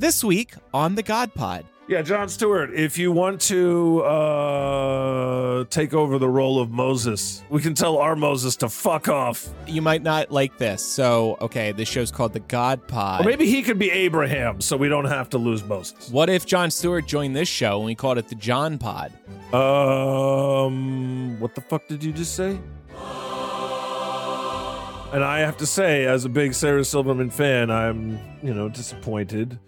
This week on the God Pod. Yeah, Jon Stewart, if you want to uh, take over the role of Moses, we can tell our Moses to fuck off. You might not like this. So, okay, this show's called the God Pod. Or maybe he could be Abraham so we don't have to lose Moses. What if Jon Stewart joined this show and we called it the John Pod? Um, what the fuck did you just say? And I have to say, as a big Sarah Silverman fan, I'm, you know, disappointed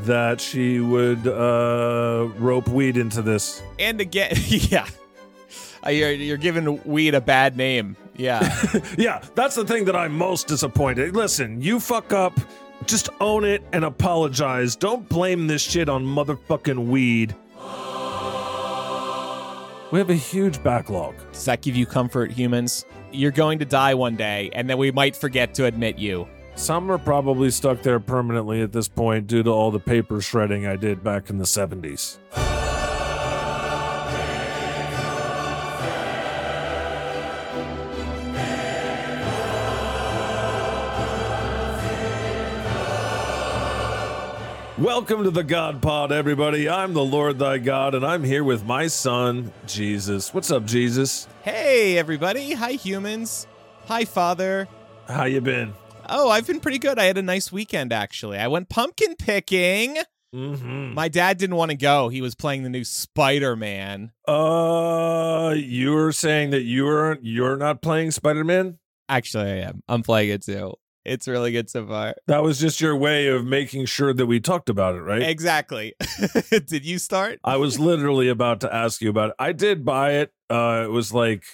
that she would uh, rope weed into this. And again, yeah. Uh, You're, you're giving weed a bad name. Yeah. yeah, that's the thing that I'm most disappointed. Listen, you fuck up, just own it and apologize. Don't blame this shit on motherfucking weed. We have a huge backlog. Does that give you comfort, humans? You're going to die one day, and then we might forget to admit you. Some are probably stuck there permanently at this point due to all the paper shredding I did back in the 70s. Welcome to the God Pod, everybody. I'm the Lord thy God, and I'm here with my son, Jesus. What's up, Jesus? Hey, everybody. Hi, humans. Hi, Father. How you been? Oh, I've been pretty good. I had a nice weekend, actually. I went pumpkin picking. Mm-hmm. My dad didn't want to go. He was playing the new Spider Man. Uh, you were saying that you were you're not playing Spider-Man? Actually, I am. I'm playing it too. It's really good so far. That was just your way of making sure that we talked about it, right? Exactly. Did you start? I was literally about to ask you about it. I did buy it. Uh, it was like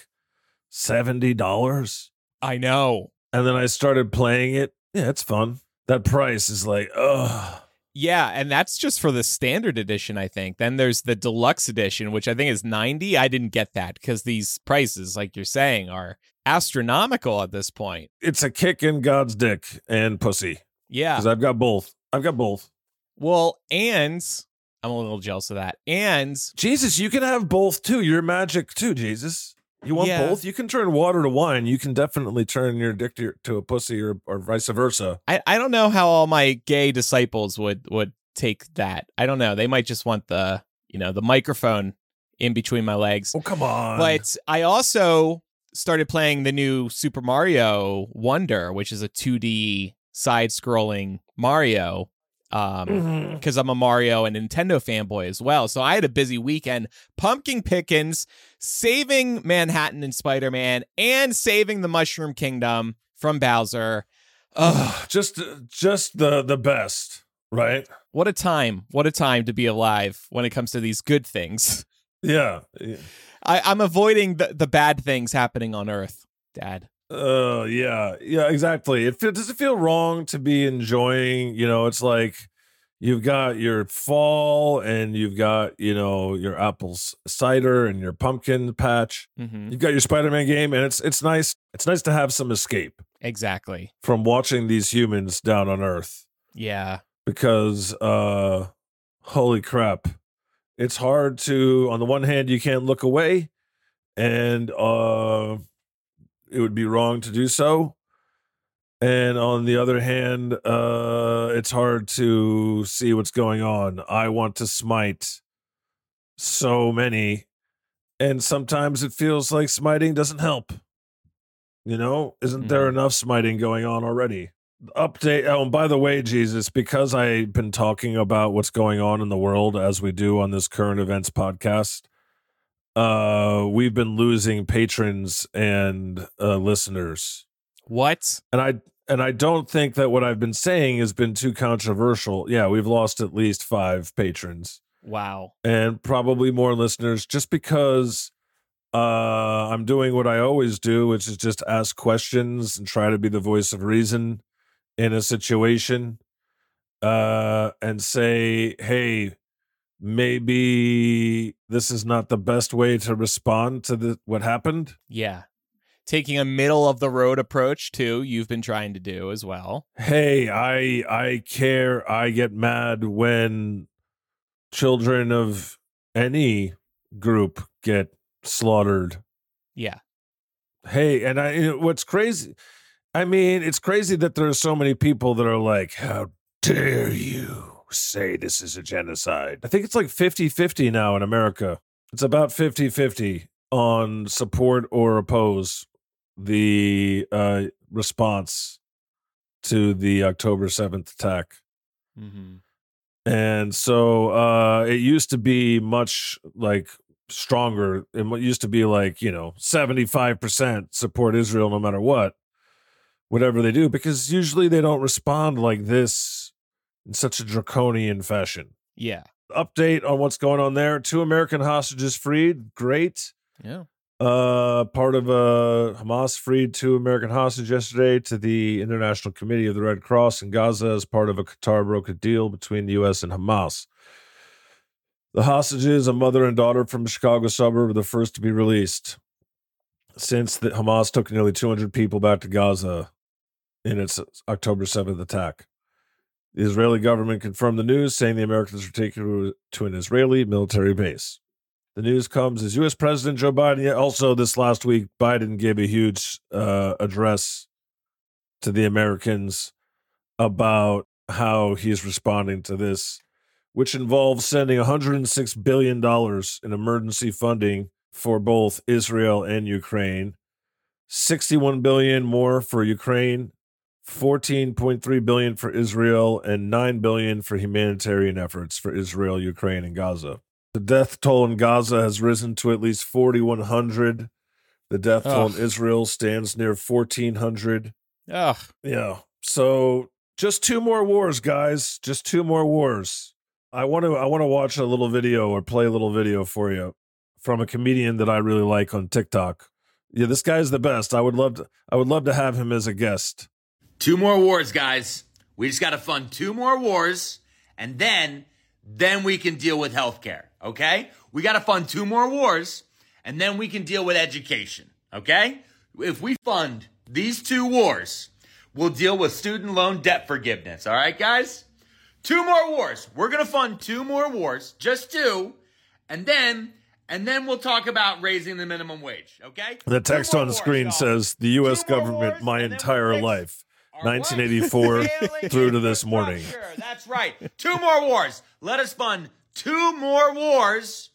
seventy dollars, I know. And then I started playing it. Yeah, it's fun. That price is like, ugh. Yeah, and that's just for the standard edition, I think. Then there's the deluxe edition, which I think is 90. I didn't get that because these prices, like you're saying, are astronomical at this point. It's a kick in God's dick and pussy Yeah. because I've got both. I've got both. Well, and I'm a little jealous of that. And Jesus, you can have both too. You're magic too, Jesus. You want Yeah. both? You can turn water to wine. You can definitely turn your dick to, to a pussy or, or vice versa. I, I don't know how all my gay disciples would would take that. I don't know. They might just want the, you know, the microphone in between my legs. Oh, come on. But I also started playing the new Super Mario Wonder, which is a 2D side-scrolling Mario. Um, Mhm. because I'm a Mario and Nintendo fanboy as well. So I had a busy weekend pumpkin pickings, saving Manhattan and Spider Man, and saving the Mushroom Kingdom from Bowser. Ugh, just just the the best, right? what a time. What a time to be alive when it comes to these good things. Yeah. I, I'm avoiding the, the bad things happening on Earth, Dad. Uh yeah. Yeah, exactly. It feel, does it feel wrong to be enjoying, you know, it's like you've got your fall and you've got, you know, your apples cider and your pumpkin patch. hmm You've got your Spider-Man game and it's it's nice. It's nice to have some escape Exactly. from watching these humans down on earth Yeah. because uh holy crap it's hard to on the one hand you can't look away and uh it would be wrong to do so. And on the other hand uh it's hard to see what's going on. I want to smite so many and sometimes it feels like smiting doesn't help. You know? Isn't there Mhm. enough smiting going on already? Update oh and by the way jesus because i've been talking about what's going on in the world as we do on this current events podcast uh we've been losing patrons and uh listeners What? and i and i don't think that what i've been saying has been too controversial yeah we've lost at least five patrons Wow. and probably more listeners just because uh I'm doing what I always do, which is just ask questions and try to be the voice of reason in a situation uh and say, "Hey, maybe this is not the best way to respond to the what happened." Yeah. Taking a middle of the road approach too, you've been trying to do as well. Hey, I I care. I get mad when children of any group get slaughtered. Yeah. Hey, and I what's crazy? I mean, it's crazy that there are so many people that are like, "How dare you say this is a genocide. I think it's like 50 50 now in America. It's about 50 50 on support or oppose the uh, response to the October 7th attack. Mm-hmm. And so uh, it used to be much like stronger. It used to be like, you know, 75% support Israel no matter what, whatever they do, because usually they don't respond like this in such a draconian fashion. Yeah. Update on what's going on there. Two American hostages freed. Great. Yeah. Uh, part of uh, Hamas freed two American hostages yesterday to the International Committee of the Red Cross in Gaza as part of a Qatar brokered deal between the U.S. and Hamas. The hostages, a mother and daughter from a Chicago suburb, were the first to be released since the Hamas took nearly 200 people back to Gaza in its October 7th attack. The Israeli government confirmed the news, saying the Americans were taken to an Israeli military base. The news comes as U.S. President Joe Biden. Also, this last week, Biden gave a huge uh, address to the Americans about how he's responding to this which involves sending $106 billion in emergency funding for both Israel and Ukraine, 61 billion more for Ukraine, 14.3 billion for Israel and 9 billion for humanitarian efforts for Israel, Ukraine and Gaza. The death toll in Gaza has risen to at least 4100. The death toll in Israel stands near 1400. Ugh. Yeah. So just two more wars, guys. Just two more wars. I want to I want to watch a little video or play a little video for you from a comedian that I really like on TikTok. Yeah, this guy is the best. I would love to I would love to have him as a guest. Two more wars, guys. We just got to fund two more wars and then then we can deal with healthcare, okay? We got to fund two more wars and then we can deal with education, okay? If we fund these two wars, we'll deal with student loan debt forgiveness, all right, guys? Two more wars. We're going to fund two more wars, just two, and then and then we'll talk about raising the minimum wage, okay? The text on the screen y'all. says the US government wars, my entire life. 1984 through to this morning. That's right. Two more wars. Let us fund two more wars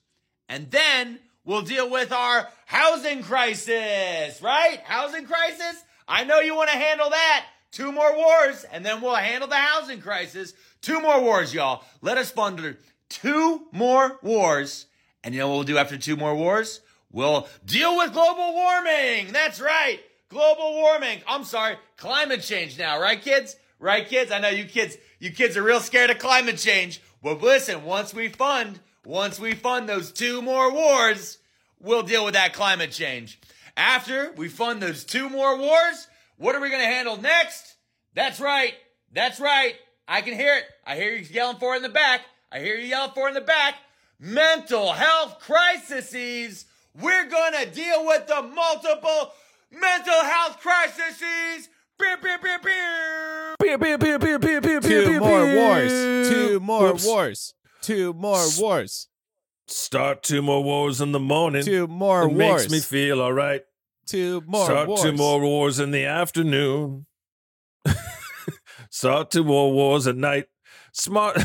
and then we'll deal with our housing crisis, right? Housing crisis? I know you want to handle that. Two more wars, and then we'll handle the housing crisis. Two more wars, y'all. Let us fund two more wars. And you know what we'll do after two more wars? We'll deal with global warming. That's right. Global warming. I'm sorry. Climate change now, right, kids? Right, kids? I know you kids, you kids are real scared of climate change. But listen, once we fund, once we fund those two more wars, we'll deal with that climate change. After we fund those two more wars, what are we going to handle next? That's right. That's right. I can hear it. I hear you yelling for it in the back. I hear you yelling for it in the back. Mental health crises. We're going to deal with the multiple mental health crises. Two more wars. Two more Oops. wars. Two more wars. Start two more wars in the morning. Two more it wars. Makes me feel all right two more Start wars. two more wars in the afternoon. Start two more wars at night. Smart.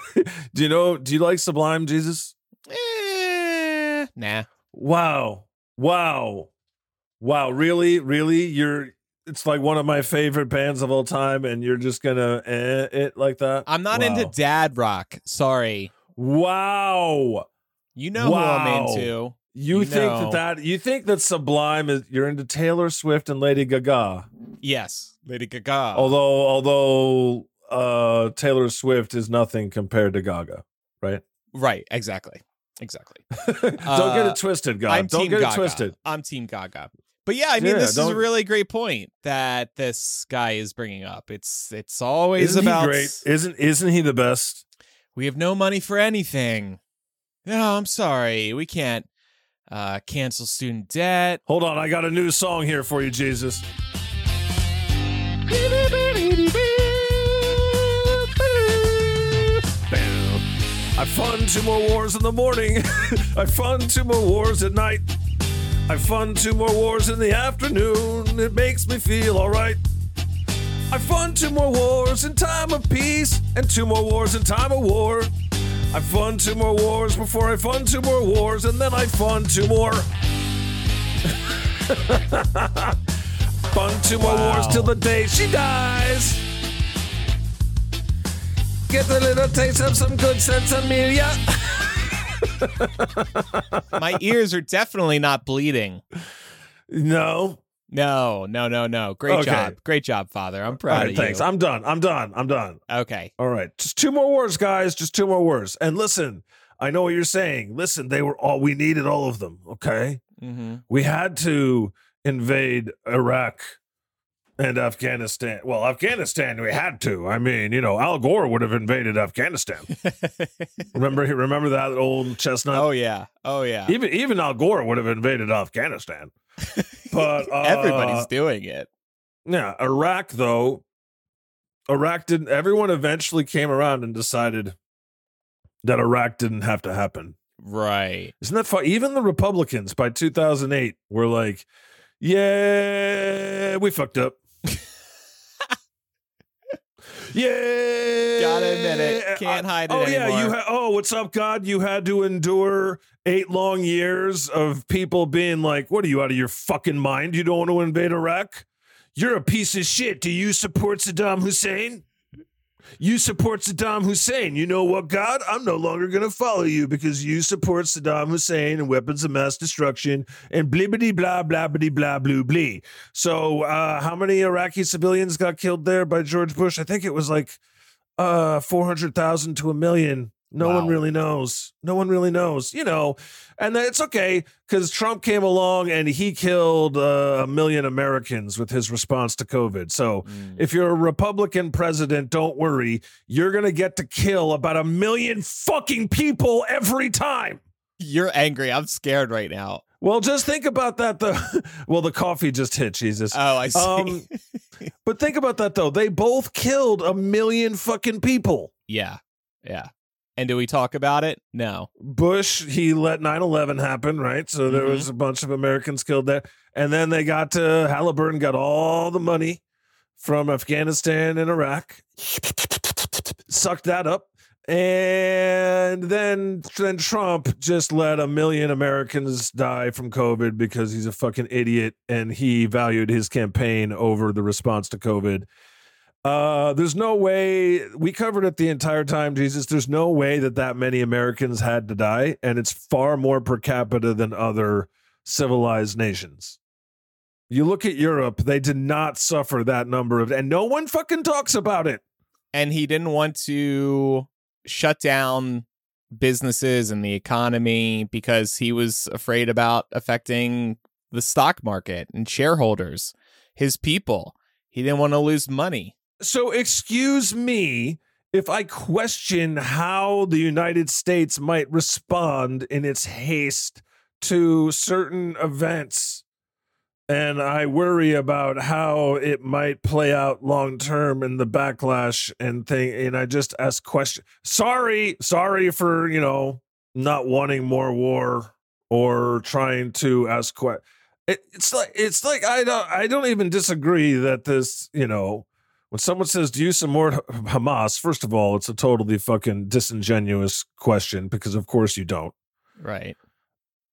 do you know? Do you like Sublime, Jesus? Eh, nah. Wow. Wow. Wow. Really? Really? You're. It's like one of my favorite bands of all time, and you're just gonna eh, it like that. I'm not wow. into dad rock. Sorry. Wow. You know wow. who I'm into. You, you think know. that that you think that Sublime is you're into Taylor Swift and Lady Gaga? Yes, Lady Gaga. Although although uh Taylor Swift is nothing compared to Gaga, right? Right, exactly. Exactly. don't uh, get it twisted, God. I'm don't team get Gaga. it twisted. I'm team Gaga. But yeah, I mean, yeah, this don't... is a really great point that this guy is bringing up. It's it's always isn't about great. Isn't isn't he the best? We have no money for anything. No, I'm sorry. We can't uh, cancel student debt. Hold on, I got a new song here for you, Jesus. I fund two more wars in the morning. I fund two more wars at night. I fund two more wars in the afternoon. It makes me feel alright. I fund two more wars in time of peace. and two more wars in time of war. I fund two more wars before I fund two more wars, and then I fund two more. fund two more Wow. wars till the day she dies. Get a little taste of some good sense, Amelia. My ears are definitely not bleeding. No. No, no, no, no. Great Okay. job. Great job, Father. I'm proud right, of thanks. you. I'm done. I'm done. I'm done. okay. All right. Just two more words, guys. Just two more words. And listen, I know what you're saying. Listen, they were all, we needed all of them. Okay. Mm-hmm. We had to invade Iraq and Afghanistan. Well, Afghanistan, we had to. I mean, you know, Al Gore would have invaded Afghanistan. remember, remember that old chestnut? oh yeah. Oh yeah. Even even Al Gore would have invaded Afghanistan. But uh, Everybody's doing it. Yeah, Iraq though, Iraq didn't. Everyone eventually came around and decided that Iraq didn't have to happen. Right. Isn't that fun? Even the Republicans by 2008 were like, "Yeah, we fucked up." Yeah, Gotta admit it. Can't hide it Oh yeah, you. anymore. Ha- oh, what's up, God? You had to endure eight long years of people being like, "What are you out of your fucking mind? You don't want to invade Iraq? You're a piece of shit. Do you support Saddam Hussein?" You support Saddam Hussein. You know what, God? I'm no longer going to follow you because you support Saddam Hussein and weapons of mass destruction and blibbity blah blah blah blah blue blee. So, uh, how many Iraqi civilians got killed there by George Bush? I think it was like uh, 400,000 to a million. No one really knows. No one really knows, you know. And it's okay because Trump came along and he killed uh, a million Americans with his response to COVID. So, Mm. if you're a Republican president, don't worry. You're going to get to kill about a million fucking people every time. You're angry. I'm scared right now. Well, just think about that. The well, the coffee just hit Jesus. Oh, I see. Um, but think about that though. They both killed a million fucking people. yeah. Yeah. And do we talk about it? No. Bush, he let 9-11 happen, right? So there Mhm. was a bunch of Americans killed there. And then they got to Halliburton, got all the money from Afghanistan and Iraq, sucked that up. And then, then Trump just let a million Americans die from COVID because he's a fucking idiot and he valued his campaign over the response to COVID. Uh, there's no way we covered it the entire time, Jesus. There's no way that that many Americans had to die, and it's far more per capita than other civilized nations. You look at Europe; they did not suffer that number of, and no one fucking talks about it. And he didn't want to shut down businesses and the economy because he was afraid about affecting the stock market and shareholders, his people. He didn't want to lose money. So, excuse me if I question how the United States might respond in its haste to certain events. And I worry about how it might play out long term in the backlash and thing. And I just ask questions. Sorry, sorry for, you know, not wanting more war or trying to ask questions. It, it's like it's like I don't I don't even disagree that this, you know, when someone says, "Do you support Hamas?" First of all, it's a totally fucking disingenuous question because, of course, you don't, Right.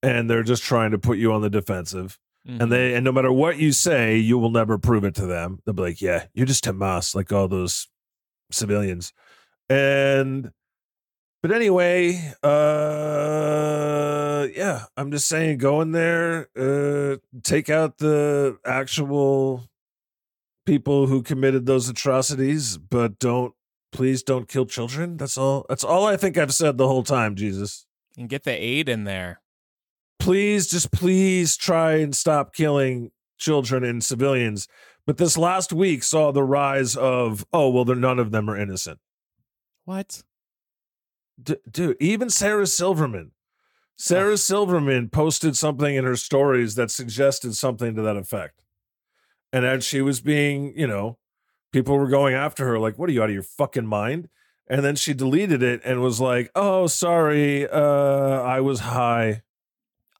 and they're just trying to put you on the defensive. Mhm. And they, and no matter what you say, you will never prove it to them. They'll be like, "Yeah, you're just Hamas, like all those civilians." And, but anyway, uh, yeah, I'm just saying, go in there, uh, take out the actual people who committed those atrocities, but don't please don't kill children. That's all. That's all I think I've said the whole time, Jesus. and get the aid in there. Please, just please try and stop killing children and civilians. But this last week saw the rise of, oh, well, they're, none of them are innocent. What? D- dude, even Sarah Silverman. Sarah Silverman posted something in her stories that suggested something to that effect. And as she was being, you know, people were going after her, like, what are you out of your fucking mind? And then she deleted it and was like, oh, sorry, uh, I was high.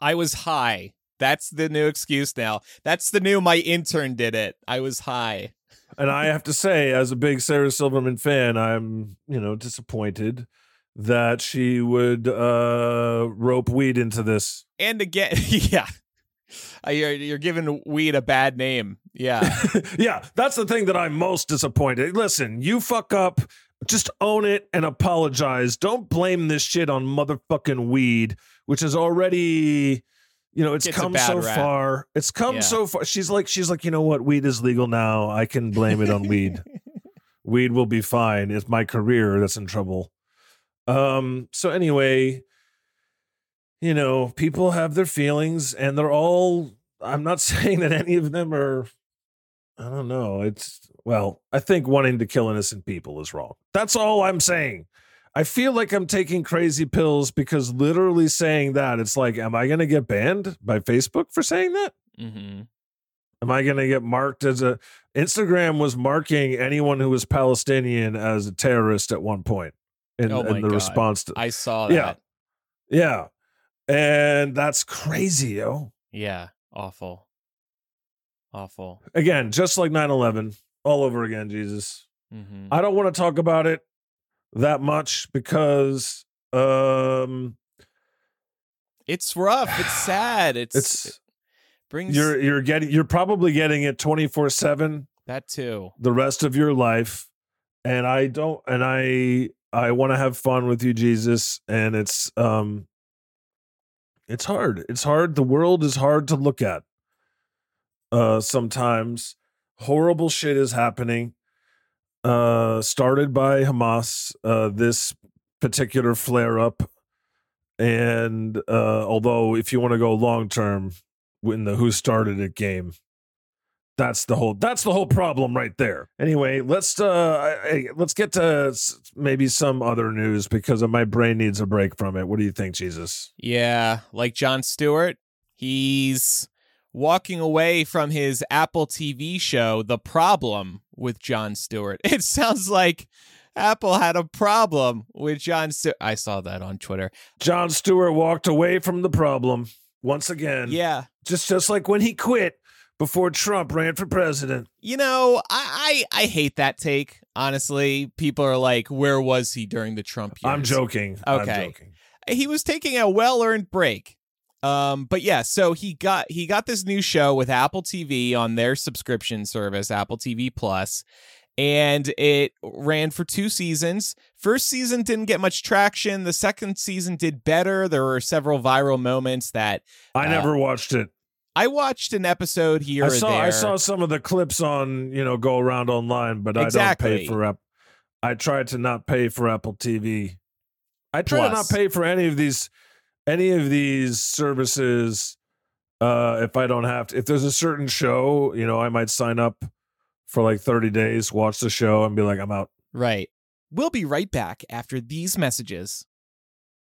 I was high. That's the new excuse now. That's the new my intern did it. I was high. and I have to say, as a big Sarah Silverman fan, I'm you know disappointed that she would uh rope weed into this. And again, yeah. Uh, You're you're giving weed a bad name. Yeah. yeah, that's the thing that I'm most disappointed. Listen, you fuck up, just own it and apologize. Don't blame this shit on motherfucking weed, which is already, you know, it's Gets a come bad so rap. far. It's come Yeah. so far. She's like, she's like, you know what? Weed is legal now. I can blame it on weed. Weed will be fine. It's my career that's in trouble. Um. So anyway, you know, people have their feelings, and they're all. I'm not saying that any of them are. I don't know. It's well, I think wanting to kill innocent people is wrong. That's all I'm saying. I feel like I'm taking crazy pills because literally saying that, it's like, am I going to get banned by Facebook for saying that? Mm-hmm. Am I going to get marked as a Instagram was marking anyone who was Palestinian as a terrorist at one point in, Oh in the God. response to I saw that. Yeah. yeah, and that's crazy, yo. Yeah. Awful. Awful. Again, just like 9/11, all over again, Jesus. hmm I don't want to talk about it that much because um It's rough. It's sad. It's, it's it brings you're you're getting you're probably getting it 24/7 that too. the rest of your life and I don't and I I want to have fun with you Jesus and it's um it's hard. It's hard. The world is hard to look at. Uh sometimes horrible shit is happening. Uh started by Hamas uh this particular flare up and uh although if you want to go long term in the who started it game that's the whole that's the whole problem right there anyway let's uh I- I- let's get to maybe some other news because my brain needs a break from it what do you think jesus Yeah, like Jon Stewart, he's walking away from his Apple TV show, The Problem with Jon Stewart. It sounds like Apple had a problem with Jon Stewart. I saw that on Twitter. jon stewart walked away from the problem once again Yeah. just just like when he quit before trump ran for president You know, I, I I hate that take. Honestly, people are like, "Where was he during the Trump years?" i'm joking i'm Okay. joking he was taking a well-earned break. Um, but yeah, so he got he got this new show with Apple TV on their subscription service, Apple TV Plus, and it ran for two seasons. First season didn't get much traction. The second season did better. There were several viral moments that i Uh, never watched it I watched an episode here I saw there. I saw some of the clips on you know go around online, but I don't pay for app. I try to not pay for Apple TV. I try to not pay for any of these any of these services uh if I don't have to. If there's a certain show, you know, I might sign up for like 30 days, watch the show and be like I'm out. Right. We'll be right back after these messages.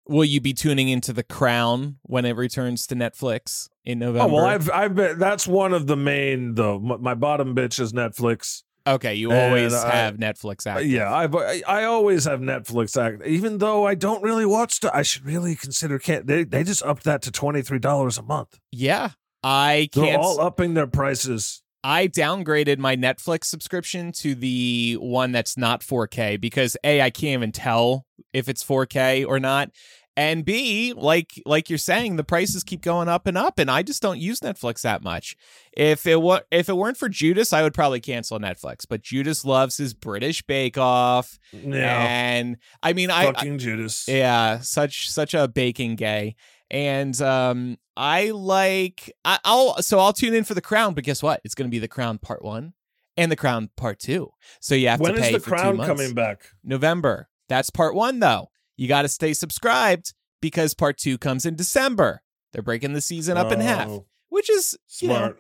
Will you be tuning into The Crown when it returns to Netflix in November? Oh, well, I've I've been that's one of the main though. My, my bottom bitch is Netflix. Okay, you and always I- have Netflix Uh, active. Yeah, I I always have Netflix act, even though I don't really watch. The, I should really consider. Can't they? They just upped that to twenty three dollars a month. Yeah. I can't. They're can't. all upping their prices. I downgraded my Netflix subscription to the one that's not 4K because A, I can't even tell if it's 4K or not. And B, like like you're saying, the prices keep going up and up, and I just don't use Netflix that much. If it were if it weren't for Judas, I would probably cancel Netflix. But Judas loves his British Bake Off, Yeah, and I mean, I, fucking Judas. yeah, such such a baking gay. And um I like I, I'll so I'll tune in for the crown, but guess what? It's gonna be the crown part one and the crown part two. So you have when to is pay the for two crown coming back? November. That's part one though. You gotta stay subscribed because part two comes in December. They're breaking the season up in half. Oh, Which is you know, Smart.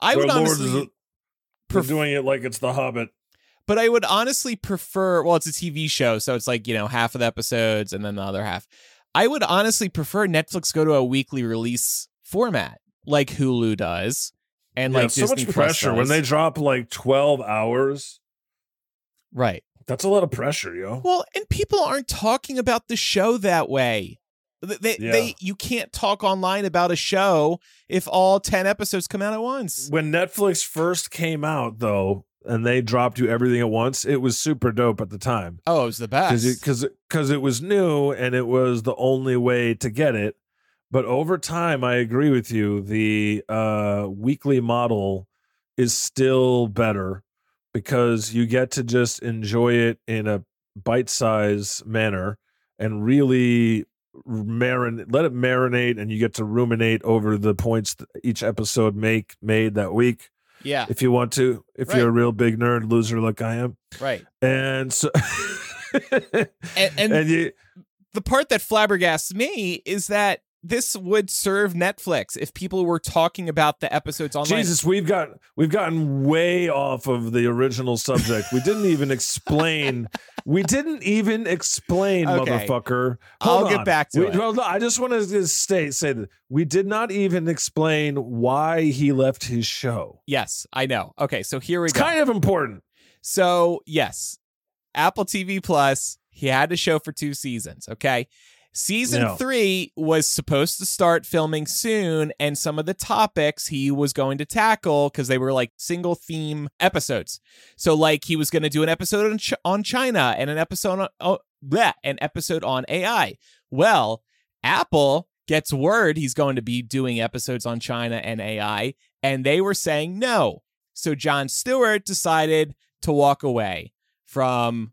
I Their would lords honestly pref- doing it like it's The Hobbit. but I would honestly prefer. Well, it's a TV show, so it's like you know half of the episodes and then the other half. I would honestly prefer Netflix go to a weekly release format like Hulu does, and yeah, like so Disney much pressure when they drop like twelve hours. right. That's a lot of pressure, yo. Well, and people aren't talking about the show that way. Th- They, Yeah. they, you can't talk online about a show if all ten episodes come out at once. When Netflix first came out, though, and they dropped you everything at once, it was super dope at the time Oh, it was the best. because because it was new and it was the only way to get it. But over time, I agree with you. The uh, weekly model is still better because you get to just enjoy it in a bite-sized manner and really marinate let it marinate and you get to ruminate over the points that each episode make made that week yeah, if you want to if Right. you're a real big nerd loser like i am right. and so And, and and you the part that flabbergasts me is that this would serve Netflix if people were talking about the episodes online. Jesus, we've got we've gotten way off of the original subject. We didn't even explain. we didn't even explain, Okay. motherfucker. I'll Hold get back to We- it. hold on. I just want to just stay say that we did not even explain why he left his show. Yes, I know. Okay, so here we It's go. kind of important. So, yes, Apple TV Plus, he had to show for two seasons, okay? Season Yeah. three was supposed to start filming soon, and some of the topics he was going to tackle because they were like single theme episodes. So, like, he was going to do an episode on, Ch- on China and an episode on oh, bleh, an episode on AI. Well, Apple gets word he's going to be doing episodes on China and AI, and they were saying no. So Jon Stewart decided to walk away from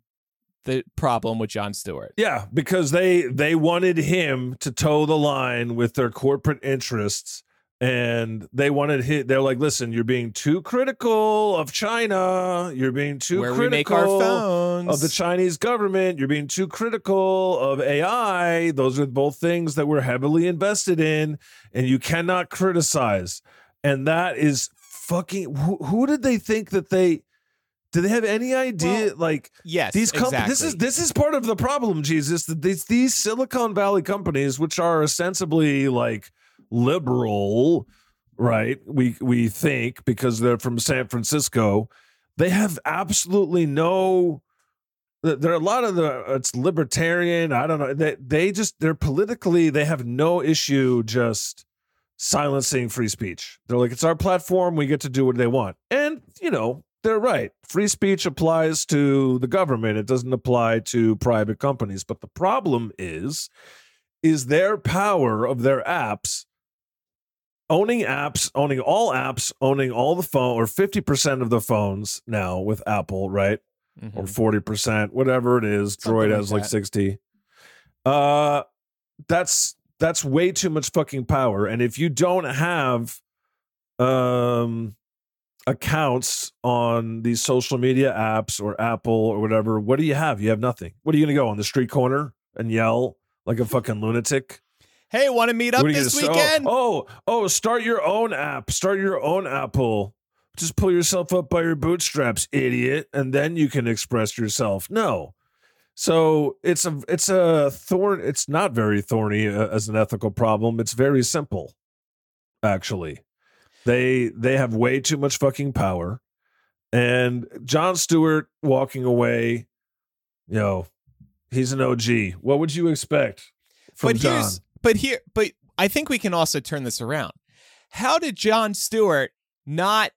the problem with John Stewart. Yeah, because they they wanted him to toe the line with their corporate interests. And they wanted him. They're like, listen, you're being too critical of China. You're being too where critical we make our phones. of the Chinese government. You're being too critical of AI. Those are both things that we're heavily invested in, and you cannot criticize. And that is fucking. Who, who did they think that they? Do they have any idea? Well, like yes, these companies. This is this is part of the problem, Jesus. That these these Silicon Valley companies, which are ostensibly like liberal, right? We we think because they're from San Francisco, they have absolutely no. There are a lot of the it's libertarian. I don't know. They they just they're politically they have no issue just silencing free speech. They're like it's our platform. We get to do what they want, and you know they're right. Free speech applies to the government. It doesn't apply to private companies. But the problem is, is their power of their apps, owning apps, owning all apps, owning all the phone or 50% of the phones now with Apple, right? Mhm. Or 40%, whatever it is. Something Droid like has like that. 60. Uh that's that's way too much fucking power. And if you don't have um accounts on these social media apps or Apple or whatever, what do you have? You have nothing. What are you gonna go on the street corner and yell like a fucking lunatic? Hey, want to meet up What are you this gonna weekend? Oh, oh, oh, start your own app. Start your own Apple. Just pull yourself up by your bootstraps, idiot, and then you can express yourself. No. So it's a it's a thorn. It's not very thorny uh, as an ethical problem. It's very simple, actually. They they have way too much fucking power, and Jon Stewart walking away. You know, he's an OG. What would you expect from but Jon? but here but I think we can also turn this around. How did Jon Stewart not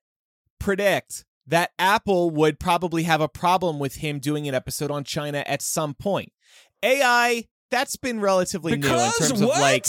predict that Apple would probably have a problem with him doing an episode on China at some point? AI that's been relatively new in terms of like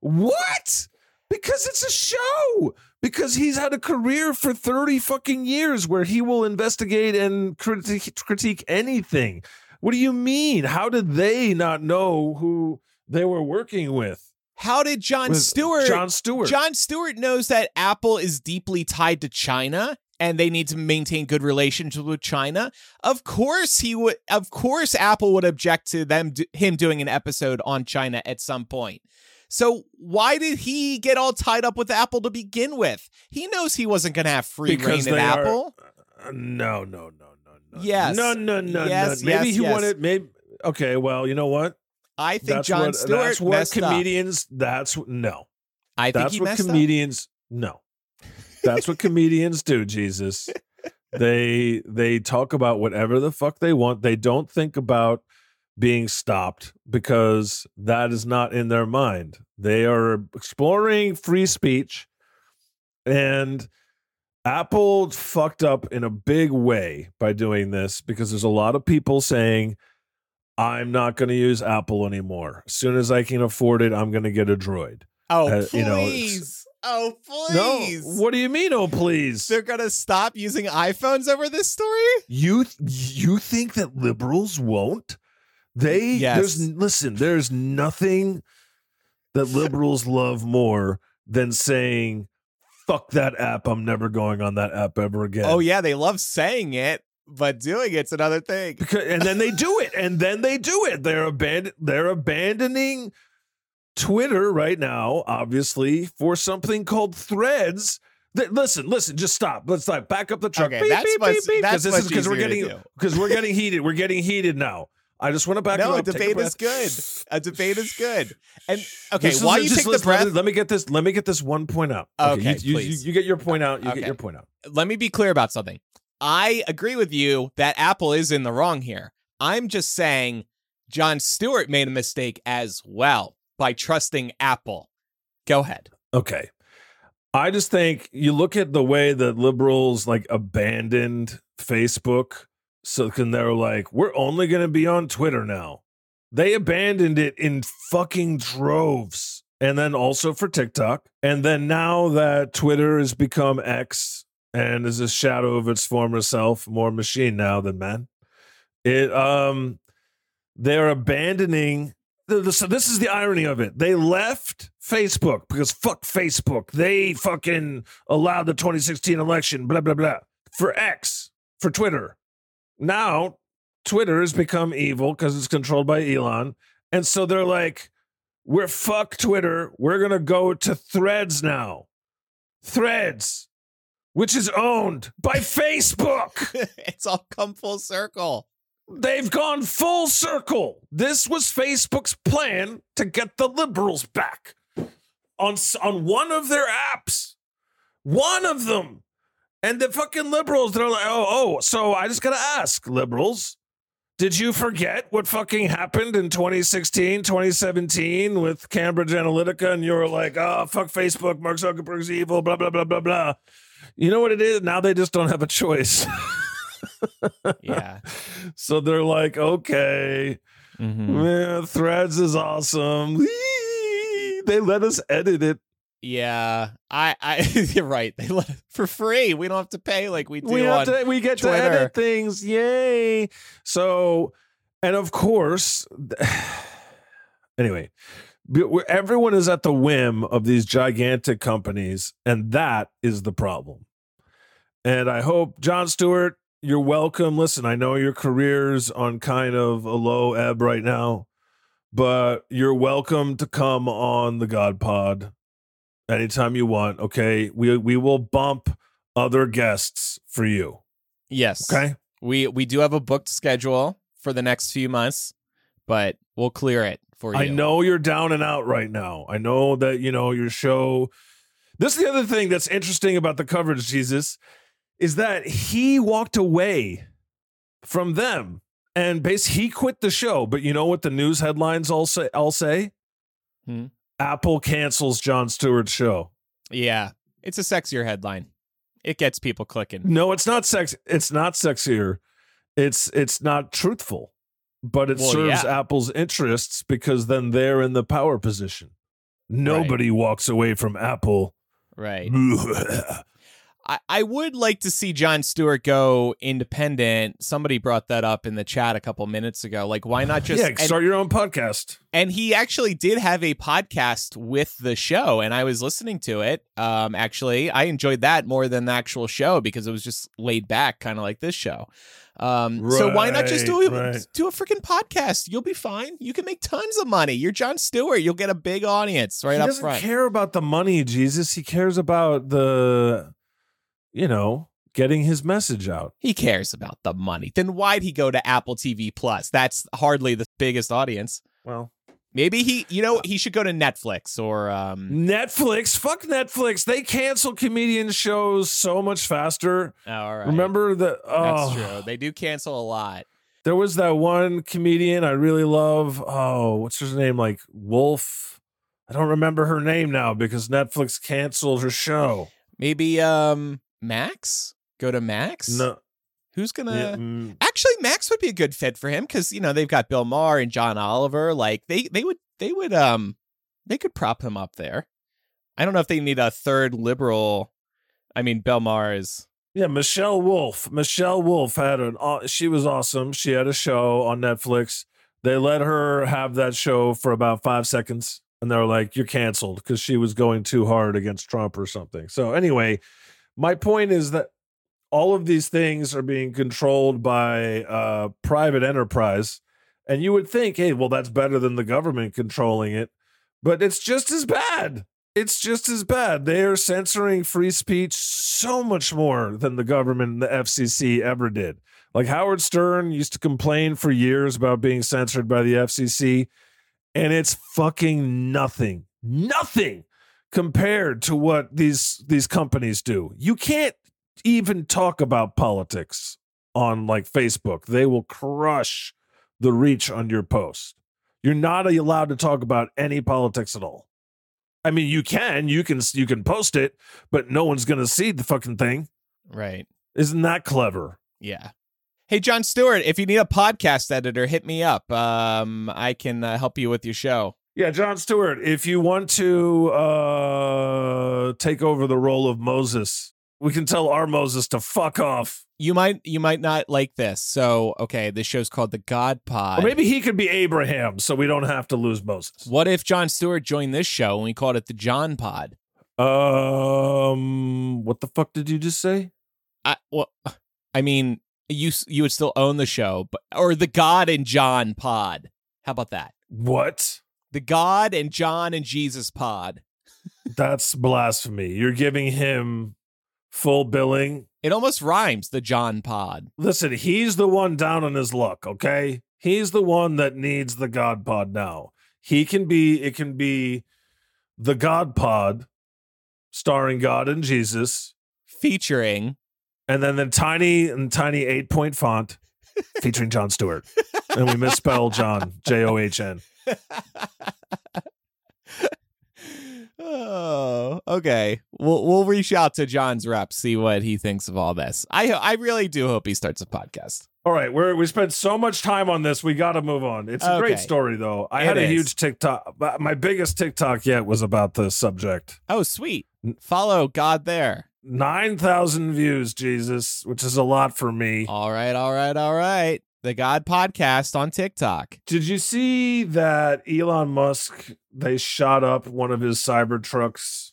what? Because it's a show. Because he's had a career for 30 fucking years where he will investigate and critique, critique anything. What do you mean? How did they not know who they were working with? how did Jon With Stewart Jon Stewart. Jon Stewart knows that Apple is deeply tied to China and they need to maintain good relations with China. Of course he would of course Apple would object to them him doing an episode on China at some point. So why did he get all tied up with Apple to begin with? He knows he wasn't going to have free Because reign at are- Apple. Uh, no, no, no, no, no. Yes. No, no, no, Yes, no. Maybe yes, he yes. wanted maybe okay, well, you know what? I think That's Jon what Stewart that's what messed up. comedians that's no. I think That's what messed up. comedians no. That's what comedians do, Jesus. They they talk about whatever the fuck they want. They don't think about being stopped because that is not in their mind. They are exploring free speech and Apple fucked up in a big way by doing this because there's a lot of people saying, I'm not going to use Apple anymore. As soon as I can afford it, I'm going to get a droid. Oh, Uh, please. you know, oh, please. No, what do you mean? Oh, please. They're gonna stop using iPhones over this story? You you think that liberals won't? They Yes. there's listen, there's nothing that liberals love more than saying fuck that app. I'm never going on that app ever again. Oh yeah, they love saying it, but doing it's another thing. Because, and then they do it and then they do it. They're abandon they're abandoning Twitter right now obviously for something called Threads. Th- listen, listen, just stop. Let's stop. Back up the truck. Okay, Beep, that's beep, much- beep, beep, that's this is because we're getting because we're getting heated. We're getting heated now. I just want to back No, a up. take debate is good. A debate is good. And okay, This is- you take the breath, let me, let me get this. Let me get this one point out. Okay, you, you- please. You, you get your point out. You Okay. get your point out. let me be clear about something. I agree with you that Apple is in the wrong here. I'm just saying Jon Stewart made a mistake as well by trusting Apple. Go ahead. Okay. I just think you look at the way that liberals like abandoned Facebook. So can they're like, we're only going to be on Twitter now. They abandoned it in fucking droves. And then also for TikTok. And then now that Twitter has become X and is a shadow of its former self, more machine now than man, it um they're abandoning so this is the irony of it. They left Facebook because fuck Facebook. They fucking allowed the 2016 election, blah, blah, blah, for X, for Twitter. Now, Twitter has become evil because it's controlled by Elon. And so they're like, we're fuck Twitter. We're going to go to Threads now. Threads, which is owned by Facebook. it's all come full circle. They've gone full circle. This was Facebook's plan to get the liberals back on on one of their apps. One of them. And the fucking liberals, they're like, oh, oh, so I just gotta ask, liberals, did you forget what fucking happened in 2016, 2017 with Cambridge Analytica? And you were like, oh, fuck Facebook, Mark Zuckerberg's evil, blah, blah, blah, blah, blah. You know what it is? Now they just don't have a choice. Yeah. so they're like, okay, Mhm. yeah, Threads is awesome. Whee! They let us edit it. Yeah. I I you're right. They let for free. We don't have to pay like we do We have on to, we get Twitter. to edit things. Yay! So, and of course, anyway, everyone is at the whim of these gigantic companies, and that is the problem. And I hope Jon Stewart, you're welcome. Listen, I know your career's on kind of a low ebb right now, but you're welcome to come on the God Pod anytime you want. Okay, we we will bump other guests for you. Yes. Okay. We we do have a booked schedule for the next few months, but we'll clear it for you. I know you're down and out right now. I know that, you know, your show. This is the other thing that's interesting about the coverage, Jesus, is that he walked away from them and basically he quit the show. But you know what the news headlines all say? I'll say Hmm. Apple cancels Jon Stewart's show. Yeah. It's a sexier headline. It gets people clicking. No, it's not sex. It's not sexier. It's it's not truthful, but it Well, serves yeah. Apple's interests because then they're in the power position. Nobody walks away from Apple. Right. I, I would like to see Jon Stewart go independent. Somebody brought that up in the chat a couple minutes ago. Like, why not just yeah, and, start your own podcast. and he actually did have a podcast with the show, and I was listening to it. Um, actually, I enjoyed that more than the actual show because it was just laid back, kind of like this show. Um, so why not just do a, Right, right. do a freaking podcast? You'll be fine. You can make tons of money. You're Jon Stewart. You'll get a big audience right he up doesn't front. care about the money, Jesus. He cares about the, you know, getting his message out. He cares about the money. Then why'd he go to Apple TV Plus? That's hardly the biggest audience. Well, Maybe he, you know, he should go to Netflix or um. Netflix, fuck Netflix. They cancel comedian shows so much faster. oh, All right, Remember that? That's Oh, true. They do cancel a lot. There was that one comedian I really love. Oh, what's her name? Like Wolf. I don't remember her name now because Netflix canceled her show. Maybe um Max? Go to Max? No, Who's gonna? yeah, mm, Actually, Max would be a good fit for him because you know they've got Bill Maher and John Oliver. Like they they would they would um they could prop him up there. I don't know if they need a third liberal. I mean, Bill Maher is yeah. Michelle Wolf. Michelle Wolf had an. She was awesome. She had a show on Netflix. They let her have that show for about five seconds, and they were like, "You're canceled" because she was going too hard against Trump or something. So anyway, my point is that all of these things are being controlled by uh, private enterprise, and you would think, hey, well, that's better than the government controlling it, but it's just as bad. It's just as bad. They are censoring free speech so much more than the government and the FCC ever did. Like Howard Stern used to complain for years about being censored by the FCC, and it's fucking nothing, nothing compared to what these these companies do. You can't even talk about politics on like Facebook. They will crush the reach on your post. You're not allowed to talk about any politics at all. I mean, you can, you can, you can post it, but no one's gonna see the fucking thing. right. Isn't that clever? Yeah. Hey, Jon Stewart, if you need a podcast editor, hit me up. Um, I can uh, help you with your show. Yeah, Jon Stewart. If you want to uh take over the role of Moses, we can tell our Moses to fuck off. You might you might not like this. So, okay, this show's called the God Pod. Or maybe he could be Abraham, so we don't have to lose Moses. What if Jon Stewart joined this show and we called it the John Pod? Um, what the fuck did you just say? I well, I mean, you you would still own the show, but or the God and John Pod. How about that? What? The God and John and Jesus Pod. That's blasphemy. You're giving him full billing. It almost rhymes. The John Pod. Listen, he's the one down on his luck, okay? He's the one that needs the God Pod now. He can be, it can be the God Pod starring God and Jesus, Featuring and then the tiny and tiny eight point font featuring John Stewart. and we misspell John, J O H N. oh, okay. We'll we'll reach out to Jon's rep, see what he thinks of all this. I I really do hope he starts a podcast. All right, we're we spent so much time on this. We got to move on. It's a Okay. great story, though. I It had a is. huge TikTok. My biggest TikTok yet was about the subject. Oh, sweet. Follow God there. Nine thousand views, Jesus, which is a lot for me. All right, all right, all right. The God Podcast on TikTok. Did you see that Elon Musk? They shot up one of his Cybertrucks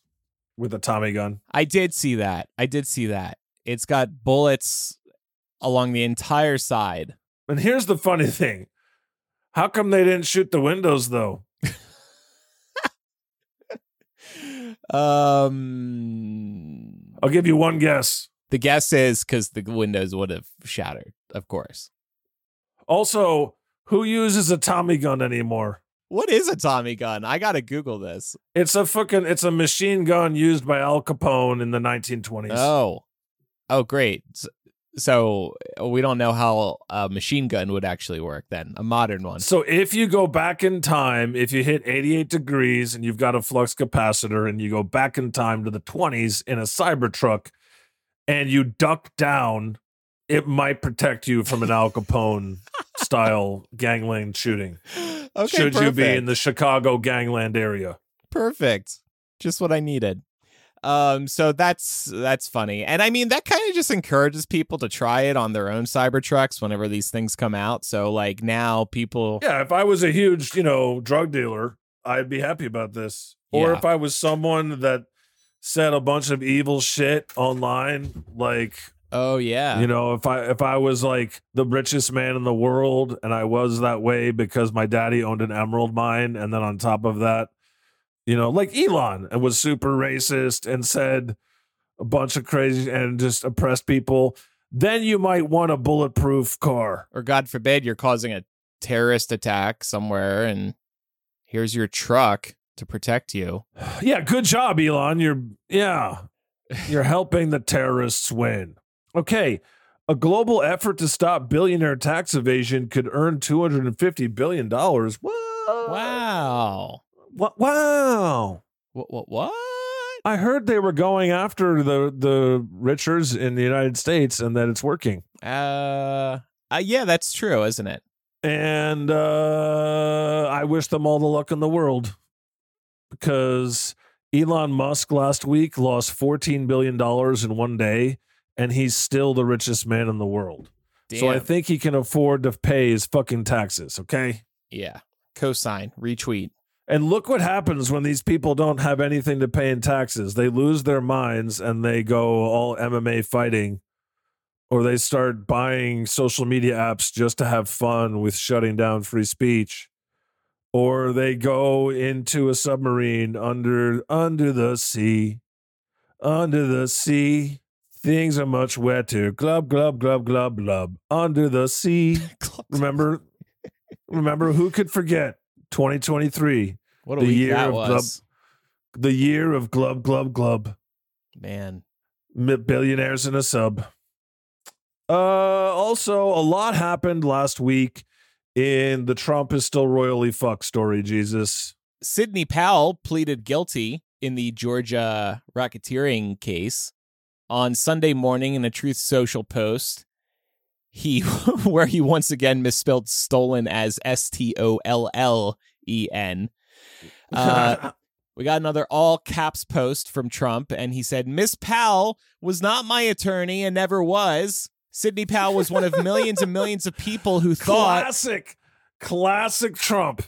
with a Tommy gun. I did see that. I did see that. It's got bullets along the entire side. And here's the funny thing: how come they didn't shoot the windows though? Um, I'll give you one guess. the guess is because the windows would have shattered, of course. Also, who uses a Tommy gun anymore? What is a Tommy gun? I gotta Google this. It's a fucking it's a machine gun used by Al Capone in the 1920s. Oh, oh, great. So we don't know how a machine gun would actually work. Then a modern one. So if you go back in time, if you hit 88 degrees and you've got a flux capacitor and you go back in time to the 20s in a Cybertruck and you duck down, it might protect you from an Al Capone style gangland shooting. Okay, should you be in the Chicago gangland area. perfect just what i needed um so that's that's funny and i mean that kind of just encourages people to try it on their own cybertrucks whenever these things come out so like now people Yeah, if I was a huge, you know, drug dealer, I'd be happy about this. Or Yeah. if I was someone that said a bunch of evil shit online, like oh yeah You know, if I if I was like the richest man in the world and I was that way because my daddy owned an emerald mine and then on top of that, you know, like Elon and was super racist and said a bunch of crazy and just oppressed people, then you might want a bulletproof car. or god forbid you're causing a terrorist attack somewhere and here's your truck to protect you Yeah, good job, Elon. You're yeah. You're helping the terrorists win. Okay. A global effort to stop billionaire tax evasion could earn $250 billion. What? wow What? Wow. what what what I heard they were going after the the Richards in the United States and that it's working. Uh, uh yeah, that's true, isn't it? And uh I wish them all the luck in the world because Elon Musk last week lost 14 billion dollars in one day and he's still the richest man in the world. Damn. So I think he can afford to pay his fucking taxes, okay? yeah. Cosign, retweet. And look what happens when these people don't have anything to pay in taxes. They lose their minds and they go all MMA fighting, or they start buying social media apps just to have fun with shutting down free speech, or they go into a submarine under under the sea, under the sea. Things are much wetter. Glub glub glub glub glub. Under the sea. Remember, remember who could forget 2023 what a the week year that of was. the year of glub glub glub Man. Billionaires in a sub uh also a lot happened last week in the trump is still royally fucked story jesus Sidney Powell pleaded guilty in the Georgia racketeering case on Sunday morning in a Truth Social post. He where he once again misspelled stolen as S T O L L E N. Uh, we got another all caps post from Trump, and he said, Miss Powell was not my attorney and never was. Sidney Powell was one of millions and millions of people who thought classic classic trump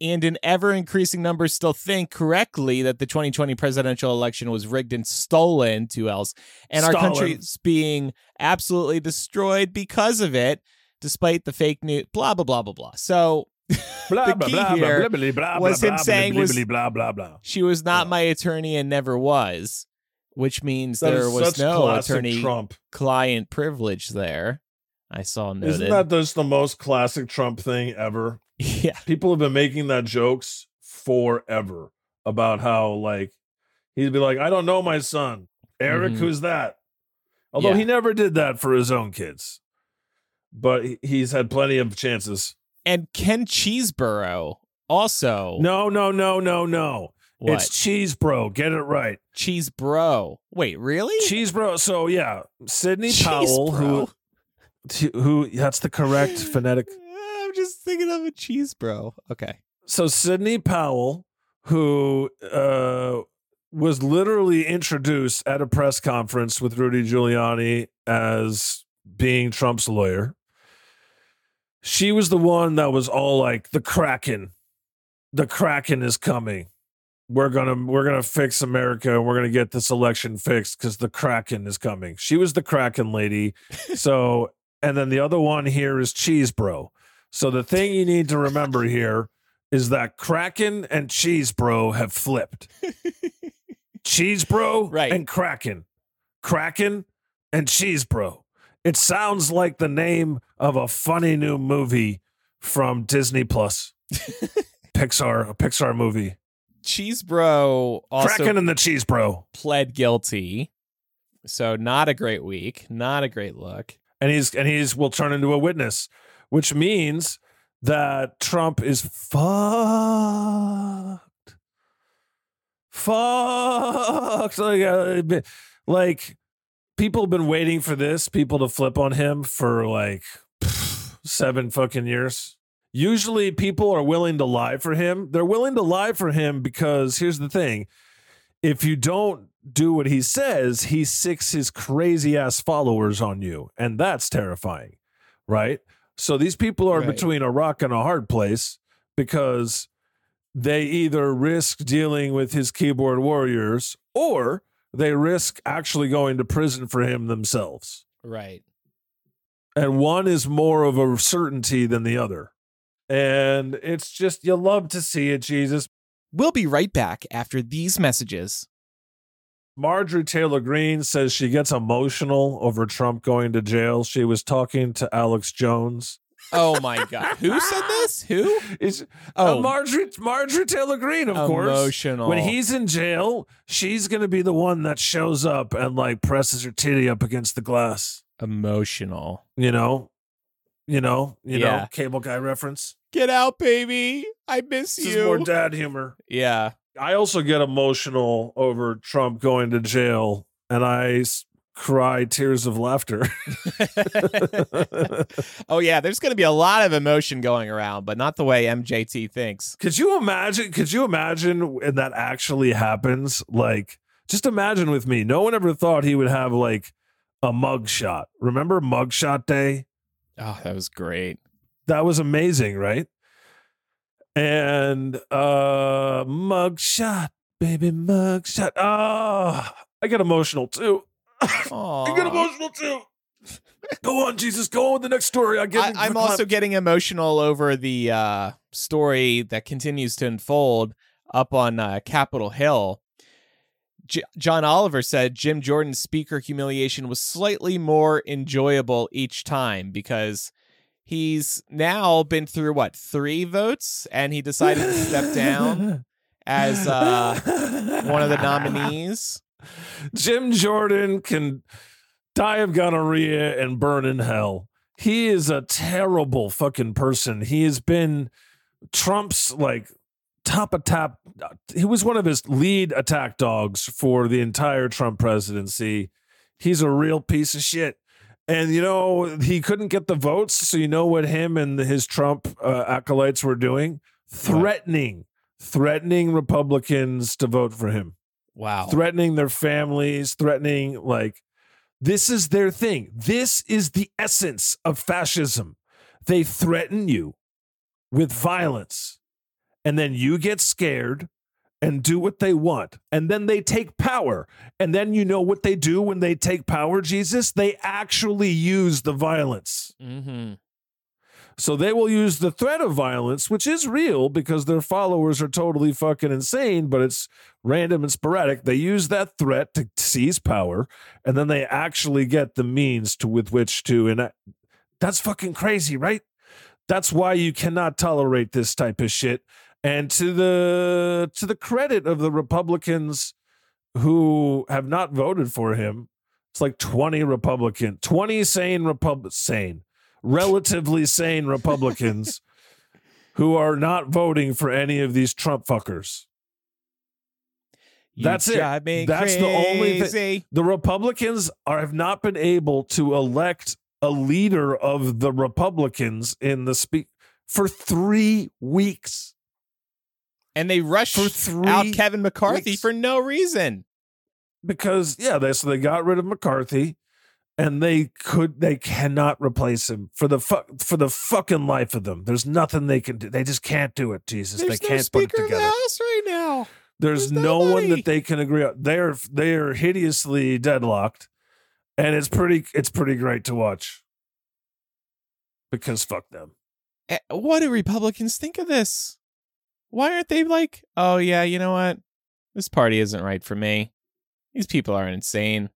and in ever increasing numbers still think correctly that the 2020 presidential election was rigged and stolen to else and our Stolen. country's being absolutely destroyed because of it despite the fake news blah blah blah blah blah so blah The key blah here blah blah blah was him blah saying blah was- blah blah blah she was not my attorney and never was which means That there was no attorney trump client privilege there i saw noted isn't that just the most classic trump thing ever yeah people have been making that jokes forever about how like he'd be like, I don't know my son. Eric, Mhm. who's that? Although Yeah. he never did that for his own kids. But he's had plenty of chances. and ken cheeseborough also No, no, no, no, no. what? It's Cheese Bro. Get it right. cheese bro wait really Cheese Bro. So yeah, Sidney Cheese Powell, Bro. who who that's the correct phonetic just thinking of a cheese bro. Okay. so Sidney Powell, who uh, was literally introduced at a press conference with Rudy Giuliani as being Trump's lawyer, she was the one that was all like, "The Kraken, the Kraken is coming. We're gonna we're gonna fix America. and We're gonna get this election fixed because the Kraken is coming." She was the Kraken lady. so, and then the other one here is Cheese Bro. So the thing you need to remember here is that Kraken and Cheese Bro have flipped. Cheese Bro Right. and Kraken. Kraken and Cheese Bro. It sounds like the name of a funny new movie from Disney Plus. Pixar, a Pixar movie. Cheese bro also Kraken and the Cheese Bro. pled guilty. So not a great week. Not a great look. And he's and he's will turn into a witness, which means that Trump is fucked. Fucked. Like, uh, like people have been waiting for this, people to flip on him for like seven fucking years. Usually people are willing to lie for him. They're willing to lie for him because here's the thing. If you don't do what he says, he sicks his crazy ass followers on you. And that's terrifying. Right? So these people are Right. between a rock and a hard place because they either risk dealing with his keyboard warriors or they risk actually going to prison for him themselves. Right. And one is more of a certainty than the other. And it's just, you love to see it, Jesus. We'll be right back after these messages. Marjorie Taylor Greene says she gets emotional over Trump going to jail. She was talking to Alex Jones. Oh my god. Who said this? Who? Is Oh, uh, Marjorie Marjorie Taylor Greene, of course. emotional. When he's in jail, she's gonna be the one that shows up and like presses her titty up against the glass. emotional. You know, you know, you know, cable guy reference. Get out, baby. I miss This is you. more dad humor. yeah. I also get emotional over Trump going to jail, and I cry tears of laughter. oh yeah, there's going to be a lot of emotion going around, but not the way MJT thinks. could you imagine? Could you imagine when that actually happens? Like, just imagine with me. No one ever thought he would have like a mug shot. Remember mugshot day? Oh, that was great. That was amazing, right? And uh mugshot, baby mugshot. Oh, I get emotional too. I get emotional too. Go on, Jesus. Go on with the next story. I get. I, I'm also getting emotional over the uh, story that continues to unfold up on uh, Capitol Hill. J- John Oliver said Jim Jordan's speaker humiliation was slightly more enjoyable each time because he's now been through what three votes and he decided to step down as uh, one of the nominees. Jim Jordan can die of gonorrhea and burn in hell. He is a terrible fucking person. He has been Trump's like top attack. He was one of his lead attack dogs for the entire Trump presidency. He's a real piece of shit. And you know, he couldn't get the votes. So you know what him and his Trump uh, acolytes were doing? Threatening, threatening Republicans to vote for him Wow. threatening their families, threatening like this is their thing. This is the essence of fascism. They threaten you with violence, and then you get scared and do what they want, and then they take power. And then you know what they do when they take power, Jesus? They actually use the violence. mm-hmm. So they will use the threat of violence, which is real because their followers are totally fucking insane, but it's random and sporadic. They use that threat to seize power, and then they actually get the means to with which to enact. That's fucking crazy, right? That's why you cannot tolerate this type of shit. And to the to the credit of the Republicans who have not voted for him, it's like 20 Republican, 20 sane Repub sane relatively sane Republicans who are not voting for any of these Trump fuckers. You That's it. That's the only thi- crazy. The Republicans are have not been able to elect a leader of the Republicans in the speak for three weeks. And they rushed out Kevin McCarthy weeks. for no reason. Because yeah, they so they got rid of McCarthy and they could they cannot replace him for the fu- for the fucking life of them. There's nothing they can do. They just can't do it, Jesus. There's they can't put it of the together. House right now. There's There's no one that they can agree on. They're they are hideously deadlocked, and it's pretty it's pretty great to watch. Because fuck them. Eh, What do Republicans think of this? Why aren't they like, oh yeah, you know what? This party isn't right for me. These people are insane.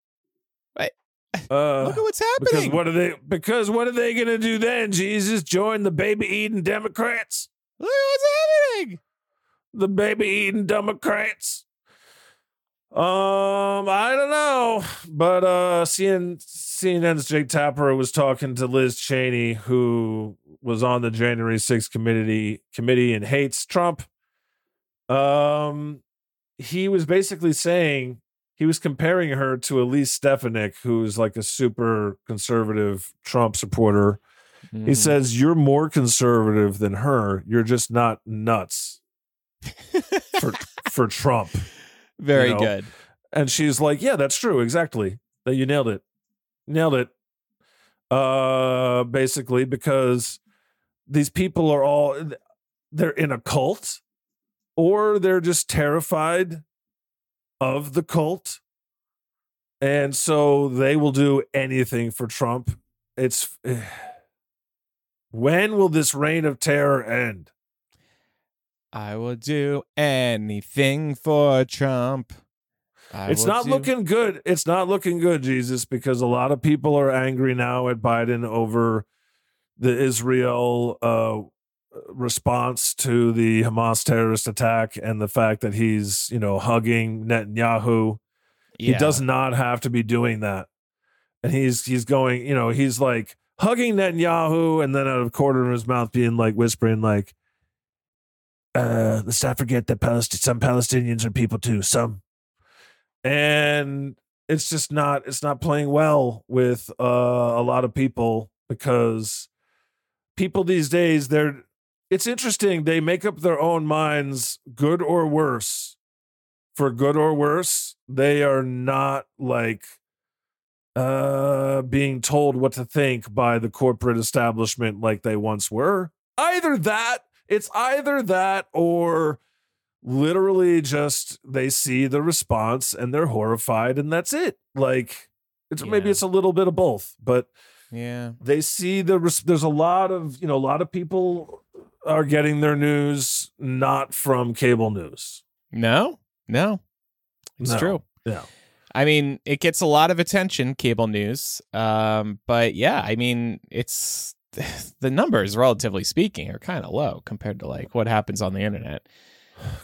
Uh, Look at what's happening. because what are they? Because what are they gonna do then? Jesus, join the baby eating Democrats, Look at what's happening. the baby eating Democrats. Um, I don't know, but uh, CNN, CNN's Jake Tapper was talking to Liz Cheney, who was on the January 6th committee committee and hates Trump. Um, he was basically saying he was comparing her to Elise Stefanik, who's like a super conservative Trump supporter. He Mhm. says, You're more conservative than her. You're just not nuts for for Trump. Very you know, good. And she's like, Yeah, that's true. Exactly. That you nailed it. Nailed it. Uh basically, because these people are all they're in a cult or they're just terrified of the cult. And so they will do anything for Trump. It's eh. when will this reign of terror end? I will do anything for Trump. I it's not do- looking good. It's not looking good, Jesus, because a lot of people are angry now at Biden over the Israel uh, response to the Hamas terrorist attack and the fact that he's, you know, hugging Netanyahu. He does not have to be doing that. And he's he's going, you know, he's like hugging Netanyahu and then out of a corner of his mouth being like whispering like uh, let's not forget that some Palestinians are people too. Some, and it's just not it's not playing well with uh, a lot of people because people these days they're it's interesting they make up their own minds good or worse. For good or worse they are not like uh being told what to think by the corporate establishment like they once were. Either that it's either that or literally just they see the response and they're horrified and that's it. Like it's maybe it's a little bit of both but Yeah. they see the res- there's a lot of you know a lot of people are getting their news not from cable news No, no, it's No. true. yeah I mean, it gets a lot of attention, cable news. Um, but yeah, I mean, it's the numbers, relatively speaking, are kind of low compared to like what happens on the internet.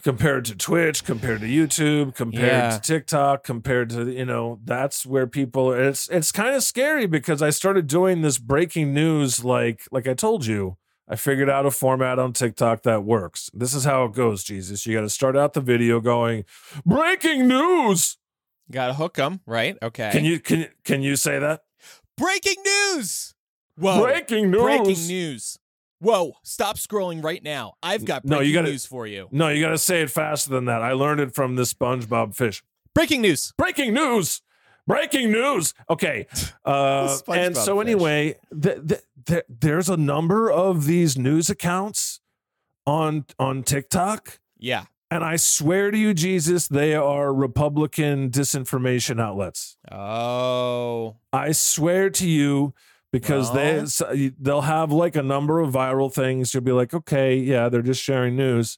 Compared to twitch compared to youtube compared Yeah. to tiktok compared to you know that's where people it's it's kind of scary because i started doing this breaking news like like i told you i figured out a format on tiktok that works this is how it goes jesus you got to start out the video going breaking news Got to hook them, right? Okay. can you can can you say that breaking news? Whoa! breaking news Breaking news! Whoa! Stop scrolling right now. I've got No, you gotta- news for you. no you got to say it faster than that i learned it from this spongebob fish Breaking news. breaking news breaking news okay uh and so fish. anyway th- th- th- there's a number of these news accounts on on tiktok Yeah. and i swear to you jesus they are republican disinformation outlets Oh. i swear to you because they Well. they'll have like a number of viral things you'll be like okay yeah they're just sharing news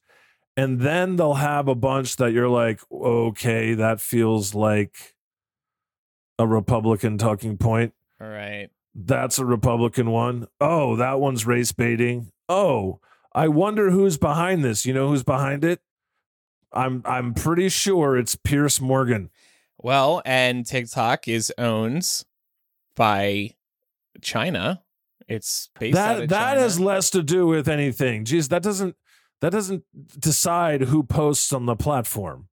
and then they'll have a bunch that you're like okay that feels like a republican talking point All right. that's a republican one. Oh, that one's race baiting oh i wonder who's behind this you know who's behind it i'm i'm pretty sure it's piers morgan Well, and TikTok is owned by China. It's based out that of that China. has less to do with anything. Geez, that doesn't that doesn't decide who posts on the platform.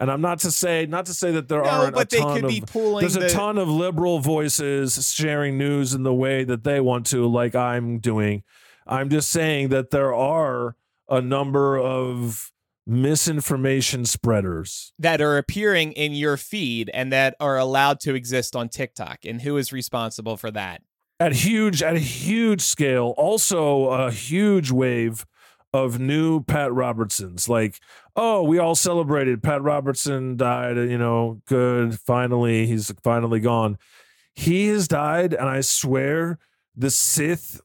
And I'm not to say not to say that there no, aren't but a they could of be pulling there's a ton of liberal voices sharing news in the way that they want to, like I'm doing. I'm just saying that there are a number of misinformation spreaders. that are appearing in your feed and that are allowed to exist on TikTok. And who is responsible for that? At huge at a huge scale also a huge wave of new pat robertsons like oh we all celebrated pat robertson died you know good finally he's finally gone he has died and i swear the sith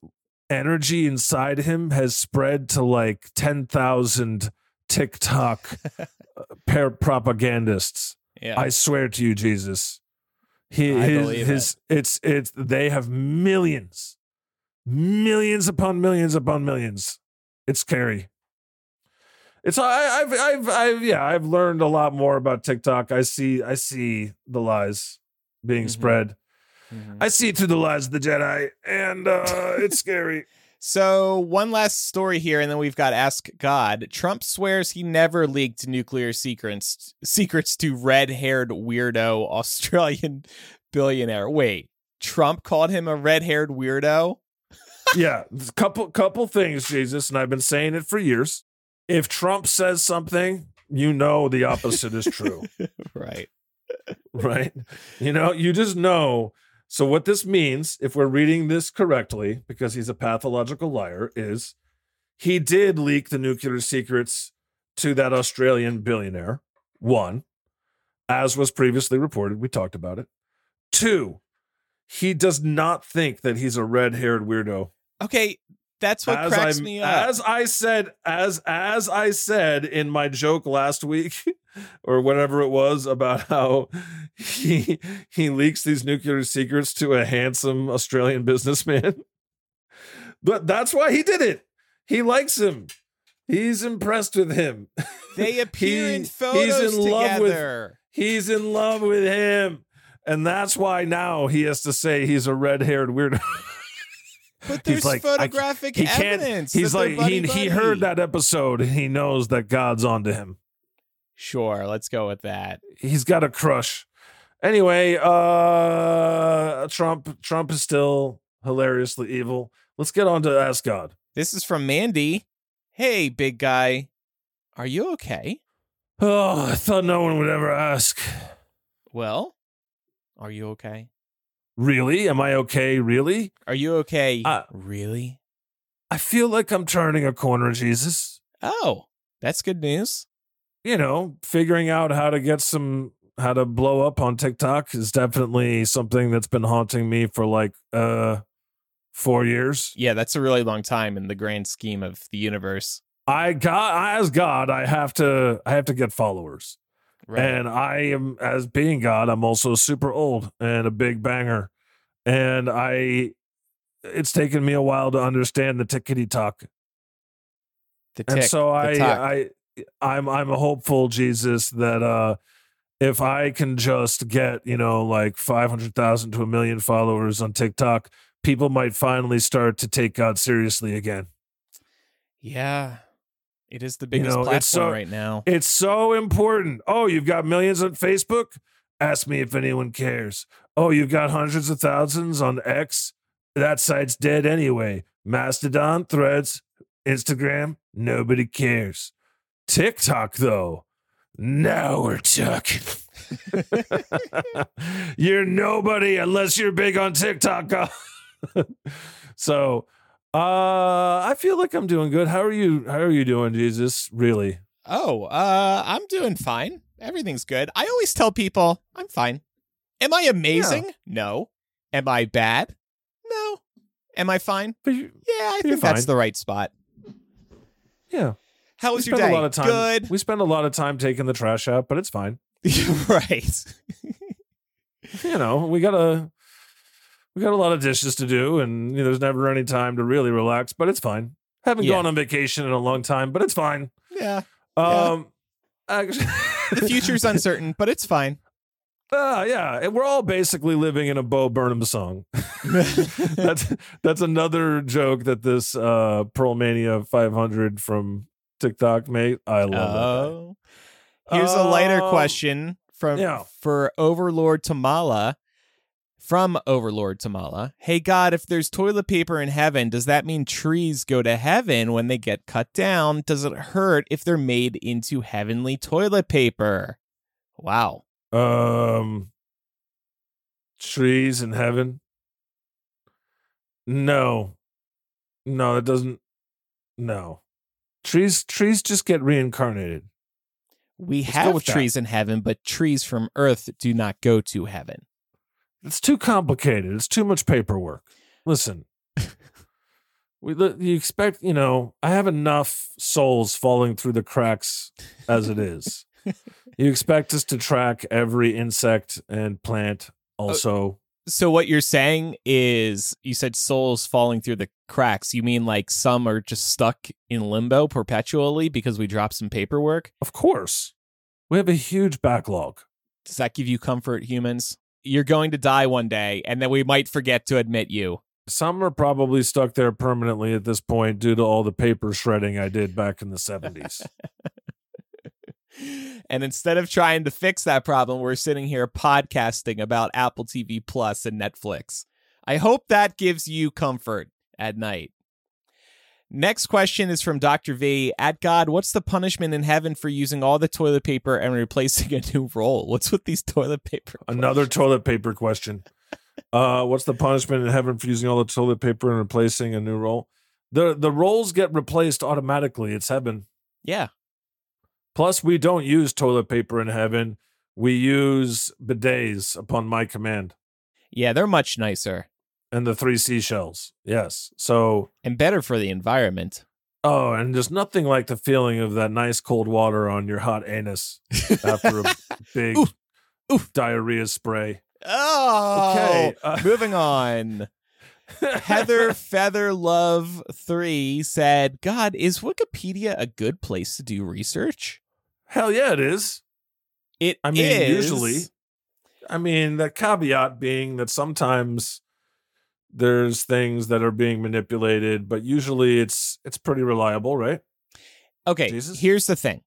energy inside him has spread to like 10,000 tiktok uh, par- propagandists Yeah. I swear to you, Jesus. His, believe his it's it's they have millions, millions upon millions upon millions. It's scary. It's I, I've I've I've yeah I've learned a lot more about TikTok. I see I see the lies being Mhm. spread. Mhm. I see through the lies of the Jedi, and uh, it's scary. So, one last story here, and then we've got Ask God. Trump swears he never leaked nuclear secrets secrets to red haired weirdo Australian billionaire. Wait, Trump called him a red haired weirdo? yeah, couple couple things, Jesus, and I've been saying it for years. If Trump says something, you know the opposite is true. right. right? You know, you just know. So, what this means, if we're reading this correctly, because he's a pathological liar, is he did leak the nuclear secrets to that Australian billionaire. One, as was previously reported, we talked about it. Two, he does not think that he's a red haired weirdo. Okay, that's what as cracks I, me up. As I said, as as I said in my joke last week, or whatever it was about how he he leaks these nuclear secrets to a handsome Australian businessman. But that's why he did it. He likes him. He's impressed with him. they appear He- in he's photos in love with- together. He's in love with him. And that's why now he has to say he's a red-haired weirdo. But there's he's like photographic he can't. evidence. He's like he he buddy-buddy. heard that episode. He knows that God's onto him. Sure, let's go with that. He's got a crush. Anyway, uh, Trump Trump is still hilariously evil. Let's get on to Ask God. This is from Mandy. Hey, big guy, are you okay? Oh, I thought no one would ever ask. Well, are you okay? Really? Am I okay? Really? Are you okay? Uh, really? I feel like I'm turning a corner, Jesus. Oh, that's good news. You know, figuring out how to get some how to blow up on TikTok is definitely something that's been haunting me for like uh 4 years. Yeah, that's a really long time in the grand scheme of the universe. I got as God, I have to I have to get followers. Right. And I am as being God, I'm also super old and a big banger. And I it's taken me a while to understand the tickety talk. the and so I. I I'm I'm a hopeful Jesus that uh if I can just get, you know, like 500,000 to a million followers on TikTok, people might finally start to take God seriously again. yeah, it is the biggest know, platform so- right now. It's so important. Oh, you've got millions on Facebook? Ask me if anyone cares. Oh, you've got hundreds of thousands on X? That site's dead anyway. Mastodon, Threads, Instagram, nobody cares. TikTok, though, now we're talking. you're nobody unless you're big on TikTok. so, uh, I feel like I'm doing good. How are you? How are you doing, Jesus? Really? Oh, uh, I'm doing fine. Everything's good. I always tell people I'm fine. Am I amazing? No. Am I bad? No. Am I fine? But you, Yeah, I think that's the right spot. yeah, How we was your spend day? a lot of time. Good. We spend a lot of time taking the trash out, but it's fine. right. You know, we gotta. We got a lot of dishes to do, and you know, there's never any time to really relax. But it's fine. Haven't Yeah. gone on vacation in a long time, but it's fine. Yeah. Yeah. Um, actually, The future's uncertain, but it's fine. Ah, yeah, and we're all basically living in a Bo Burnham song. that's that's another joke that this uh Pearlmania500 from TikTok made. I love. Oh. Here's a lighter Um, question from yeah. for Overlord Tamala. From Overlord Tamala. Hey God, if there's toilet paper in heaven, does that mean trees go to heaven when they get cut down? Does it hurt if they're made into heavenly toilet paper? Wow. Um, trees in heaven. No, no, it doesn't. No, trees trees just get reincarnated. We go have with that. trees in heaven, but trees from earth do not go to heaven. It's too complicated. It's too much paperwork. Listen, we you expect you know I have enough souls falling through the cracks as it is. you expect us to track every insect and plant oh, also. So what you're saying is you said souls falling through the cracks. You mean like some are just stuck in limbo perpetually because we dropped some paperwork? Of course, we have a huge backlog. Does that give you comfort, humans? You're going to die one day, and then we might forget to admit you. Some are probably stuck there permanently at this point due to all the paper shredding I did back in the 70s. And instead of trying to fix that problem, we're sitting here podcasting about Apple TV Plus and Netflix. I hope that gives you comfort at night. Next question is from Dr. V. At God, what's the punishment in heaven for using all the toilet paper and replacing a new roll? What's with these toilet paper? Another toilet paper question. Uh, what's the punishment in heaven for using all the toilet paper and replacing a new roll? The the rolls get replaced automatically. It's heaven. Yeah. Plus, we don't use toilet paper in heaven. We use bidets upon my command Yeah, they're much nicer and the three seashells. Yes. So, and better for the environment. oh, and there's nothing like the feeling of that nice cold water on your hot anus after a big Oof. Oof. diarrhea spray. Oh, Okay, uh, moving on. Heather Feather Love 3 said, God, is Wikipedia a good place to do research? Hell yeah, it is. It I mean, is. usually. I mean, the caveat being that sometimes there's things that are being manipulated, but usually it's it's pretty reliable, right? Okay, Jesus? here's the thing.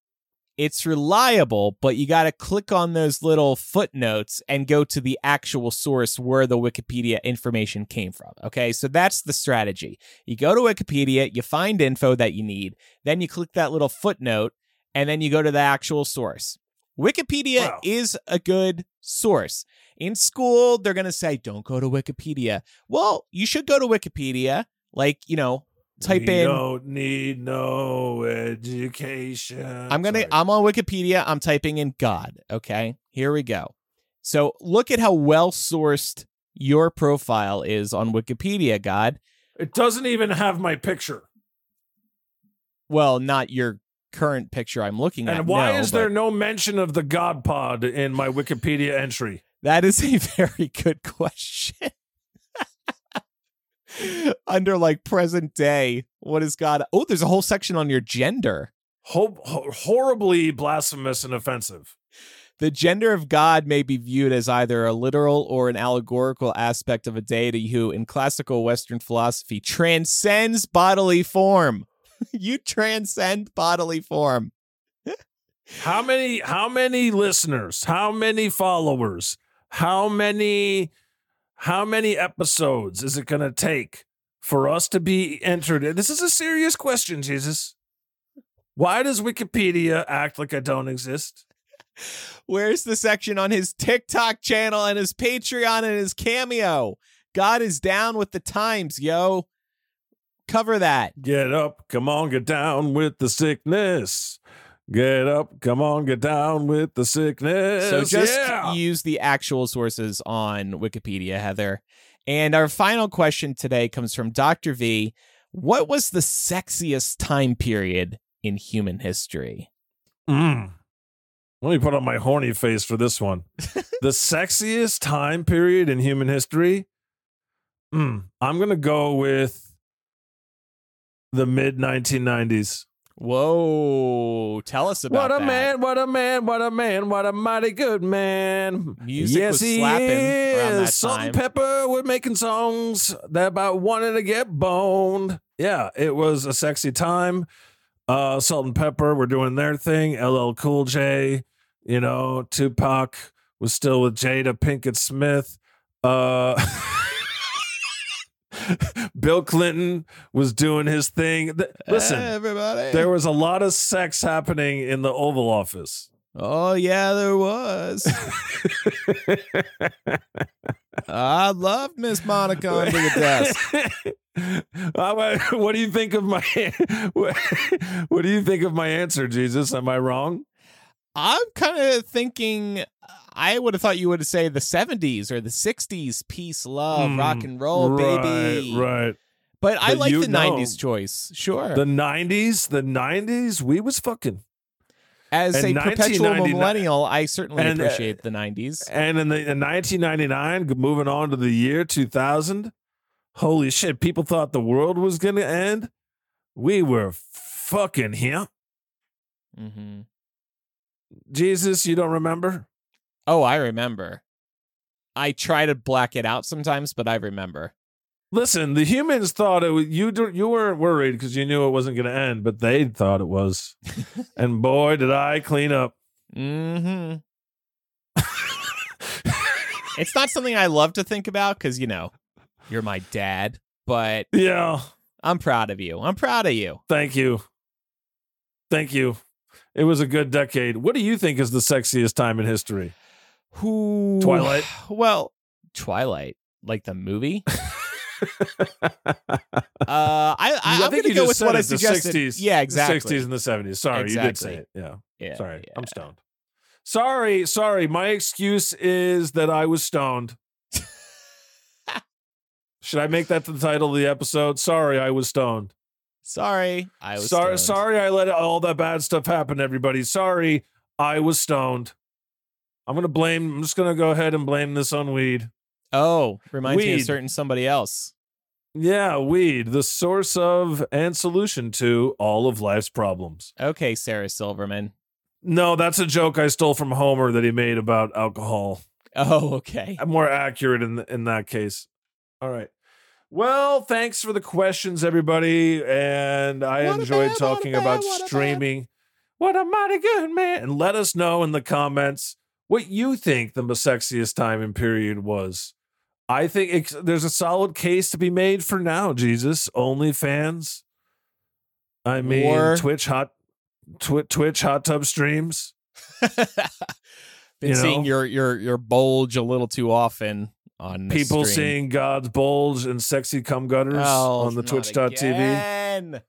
It's reliable, but you got to click on those little footnotes and go to the actual source where the Wikipedia information came from. Okay, so that's the strategy. You go to Wikipedia, you find info that you need, then you click that little footnote, and then you go to the actual source. Wikipedia Wow. is a good source. In school, they're going to say, don't go to Wikipedia. Well, you should go to Wikipedia. Like, you know, type we in. don't need no education. I'm gonna I'm on Wikipedia. I'm typing in God. Okay. Here we go. So look at how well sourced your profile is on Wikipedia, God. it doesn't even have my picture. Well, not your current picture I'm looking at. And why no, is there no mention of the God Pod in my Wikipedia entry? That is a very good question. Under like present day, what is God? Oh, there's a whole section on your gender. Ho- ho- horribly blasphemous and offensive. The gender of God may be viewed as either a literal or an allegorical aspect of a deity who, in classical Western philosophy, transcends bodily form. you transcend bodily form. How many how many listeners, how many followers, how many how many episodes is it going to take for us to be entered? This is a serious question, Jesus. Why does Wikipedia act like I don't exist? Where's the section on his TikTok channel and his Patreon and his Cameo? God is down with the times, yo. Cover that. Get up, come on, get down with the sickness. Get up, come on, get down with the sickness. So just yeah. use the actual sources on Wikipedia, Heather. And our final question today comes from Dr. V. What was the sexiest time period in human history? Mm. Let me put on my horny face for this one. the sexiest time period in human history. Mm. I'm gonna go with the mid 1990s. Whoa, tell us about What a that. man! What a man! What a man! What a mighty good man! Music yes, was he slapping is. Salt and. Pepper were making songs that about wanting to get boned. Yeah, it was a sexy time. Uh, Salt-N-Pepa were doing their thing. LL Cool J, you know, Tupac was still with Jada Pinkett Smith. Uh, Bill Clinton was doing his thing. Th- Listen, everybody. there was a lot of sex happening in the Oval Office. oh yeah, there was. I loved Miss Monica under the desk. What do you think of my what do you think of my answer, Jesus? Am I wrong? I'm kind of thinking. I would have thought you would say the 70s or the 60s, peace, love, Mm, rock and roll, right, baby. Right. But I like the know. 90s choice. Sure. The 90s, the 90s, we was fucking. As a and perpetual millennial, I certainly And, uh, appreciate the 90s. And in the in 1999, moving on to the year 2000, holy shit, people thought the world was going to end. We were fucking here. hmm Jesus, you don't remember? Oh, I remember. I try to black it out sometimes, but I remember. Listen, the humans thought it was you. You weren't worried because you knew it wasn't going to end, but they thought it was. and boy, did I clean up. hmm It's not something I love to think about because, you know, you're my dad, but yeah, I'm proud of you. I'm proud of you. thank you, thank you. It was a good decade. What do you think is the sexiest time in history? Who? Twilight? Well, Twilight, like the movie. Uh, I, I, am think gonna you go with what I suggested. 60s, yeah, the exactly. 60s and the 70s. Sorry, you did say it. Yeah. Yeah, Sorry, yeah. I'm stoned. Sorry, sorry. My excuse is that I was stoned. Should I make that the title of the episode? Sorry, I was stoned. Sorry, I was sorry, stoned. sorry, I let all that bad stuff happen. Everybody, sorry, I was stoned. I'm gonna blame. I'm just gonna go ahead and blame this on weed. Oh, reminds me of certain somebody else. Yeah, weed, the source of and solution to all of life's problems. Okay, Sarah Silverman. No, that's a joke I stole from Homer that he made about alcohol. Oh, okay. I'm more accurate in in that case. All right. Well, thanks for the questions, everybody. And I What enjoyed man, talking man, about what streaming. What a mighty good man. And let us know in the comments what you think the most sexiest time and period was. I think it's, there's a solid case to be made for now, Jesus. OnlyFans. I mean, Or- Twitch hot Twi- Twitch hot tub streams. Been You seeing know? your your your bulge a little too often on People stream. seeing God's bulge and sexy cum gutters Oh, on the twitch.tv. again.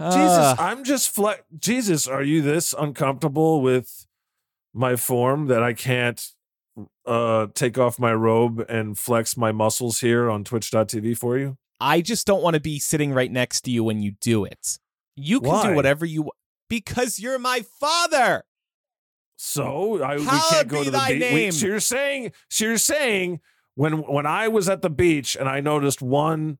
Jesus. I'm just fle- Jesus, are you this uncomfortable with my form that I can't uh take off my robe and flex my muscles here on twitch.tv for you? I just don't want to be sitting right next to you when you do it. You can Why? do whatever you want because you're my father. So I we can't go to the beach. So you're saying so you're saying when when I was at the beach and I noticed one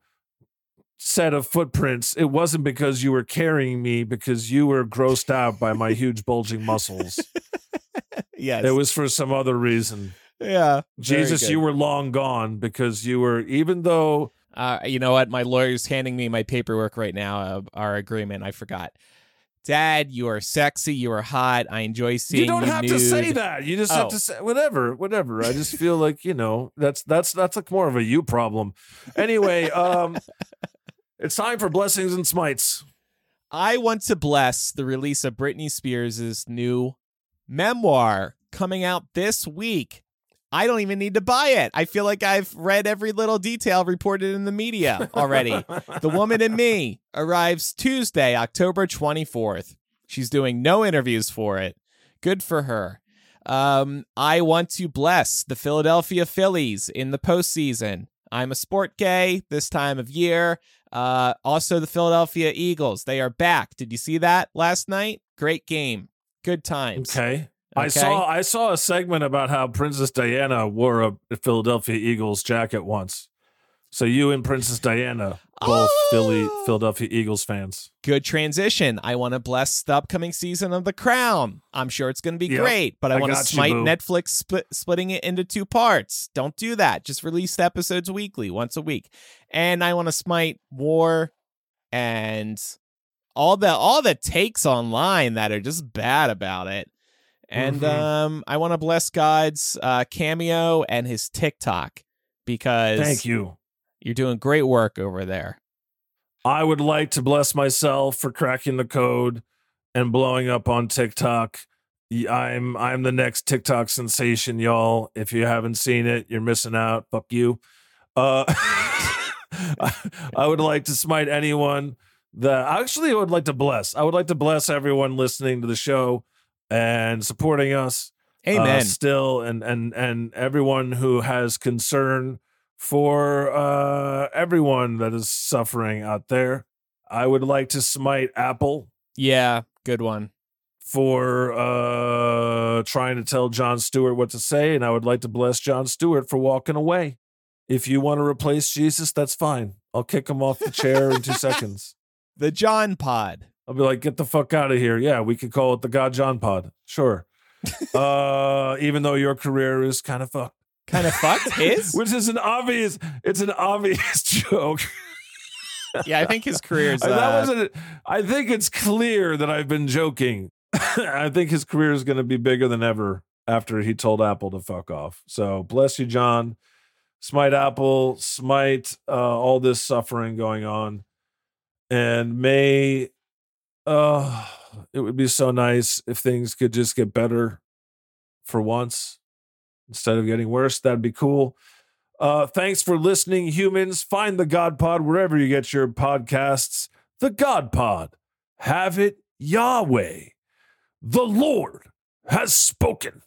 set of footprints, it wasn't because you were carrying me because you were grossed out by my huge bulging muscles. Yes. It was for some other reason. yeah. Jesus, you were long gone because you were, even though Uh, you know what? My lawyer's handing me my paperwork right now. Uh, our agreement. I forgot. Dad, you are sexy. You are hot. I enjoy seeing you You don't have to say that. You just have Oh. to say whatever, whatever. I just feel like you know that's that's that's like more of a you problem. Anyway, um, it's time for blessings and smites. I want to bless the release of Britney Spears' new memoir coming out this week. I don't even need to buy it. I feel like I've read every little detail reported in the media already. the Woman in Me arrives Tuesday, October 24th. She's doing no interviews for it. Good for her. Um, I want to bless the Philadelphia Phillies in the postseason. I'm a sport gay this time of year. Uh, also, the Philadelphia Eagles. They are back. Did you see that last night? Great game. Good times. Okay. I saw I saw a segment about how Princess Diana wore a Philadelphia Eagles jacket once. So you and Princess Diana, both Philly Oh. Philadelphia Eagles fans. Good transition. I want to bless the upcoming season of The Crown. I'm sure it's going to be Yep. great, but I, I want to got you, smite. Netflix split, splitting it into two parts. Don't do that. Just release the episodes weekly, once a week. And I want to smite war and all the all the takes online that are just bad about it. And Mhm. um, I want to bless God's uh, cameo and his TikTok because Thank you. You're doing great work over there. I would like to bless myself for cracking the code and blowing up on TikTok. I'm I'm the next TikTok sensation, y'all. If you haven't seen it, you're missing out. Fuck you. Uh, I would like to smite anyone that actually I would like to bless. I would like to bless everyone listening to the show and supporting us uh, Amen. still and and and everyone who has concern for uh everyone that is suffering out there i would like to smite apple yeah, good one. for uh trying to tell jon stewart what to say and i would like to bless jon stewart for walking away if you want to replace jesus that's fine i'll kick him off the chair in two seconds The Jon Pod. I'll be like, get the fuck out of here. Yeah, we could call it the God Jon Pod. Sure. uh, even though your career is kind of fucked. Kind of fucked his. Which is an obvious, it's an obvious joke. yeah, I think his career's. that Uh, wasn't. I think it's clear that I've been joking. I think his career is going to be bigger than ever after he told Apple to fuck off. So bless you, Jon. Smite Apple. Smite uh, all this suffering going on, and may. Uh, it would be so nice if things could just get better for once instead of getting worse. That'd be cool. Uh, thanks for listening, humans. Find the God Pod wherever you get your podcasts. The God Pod. Have it Yahweh. The Lord has spoken.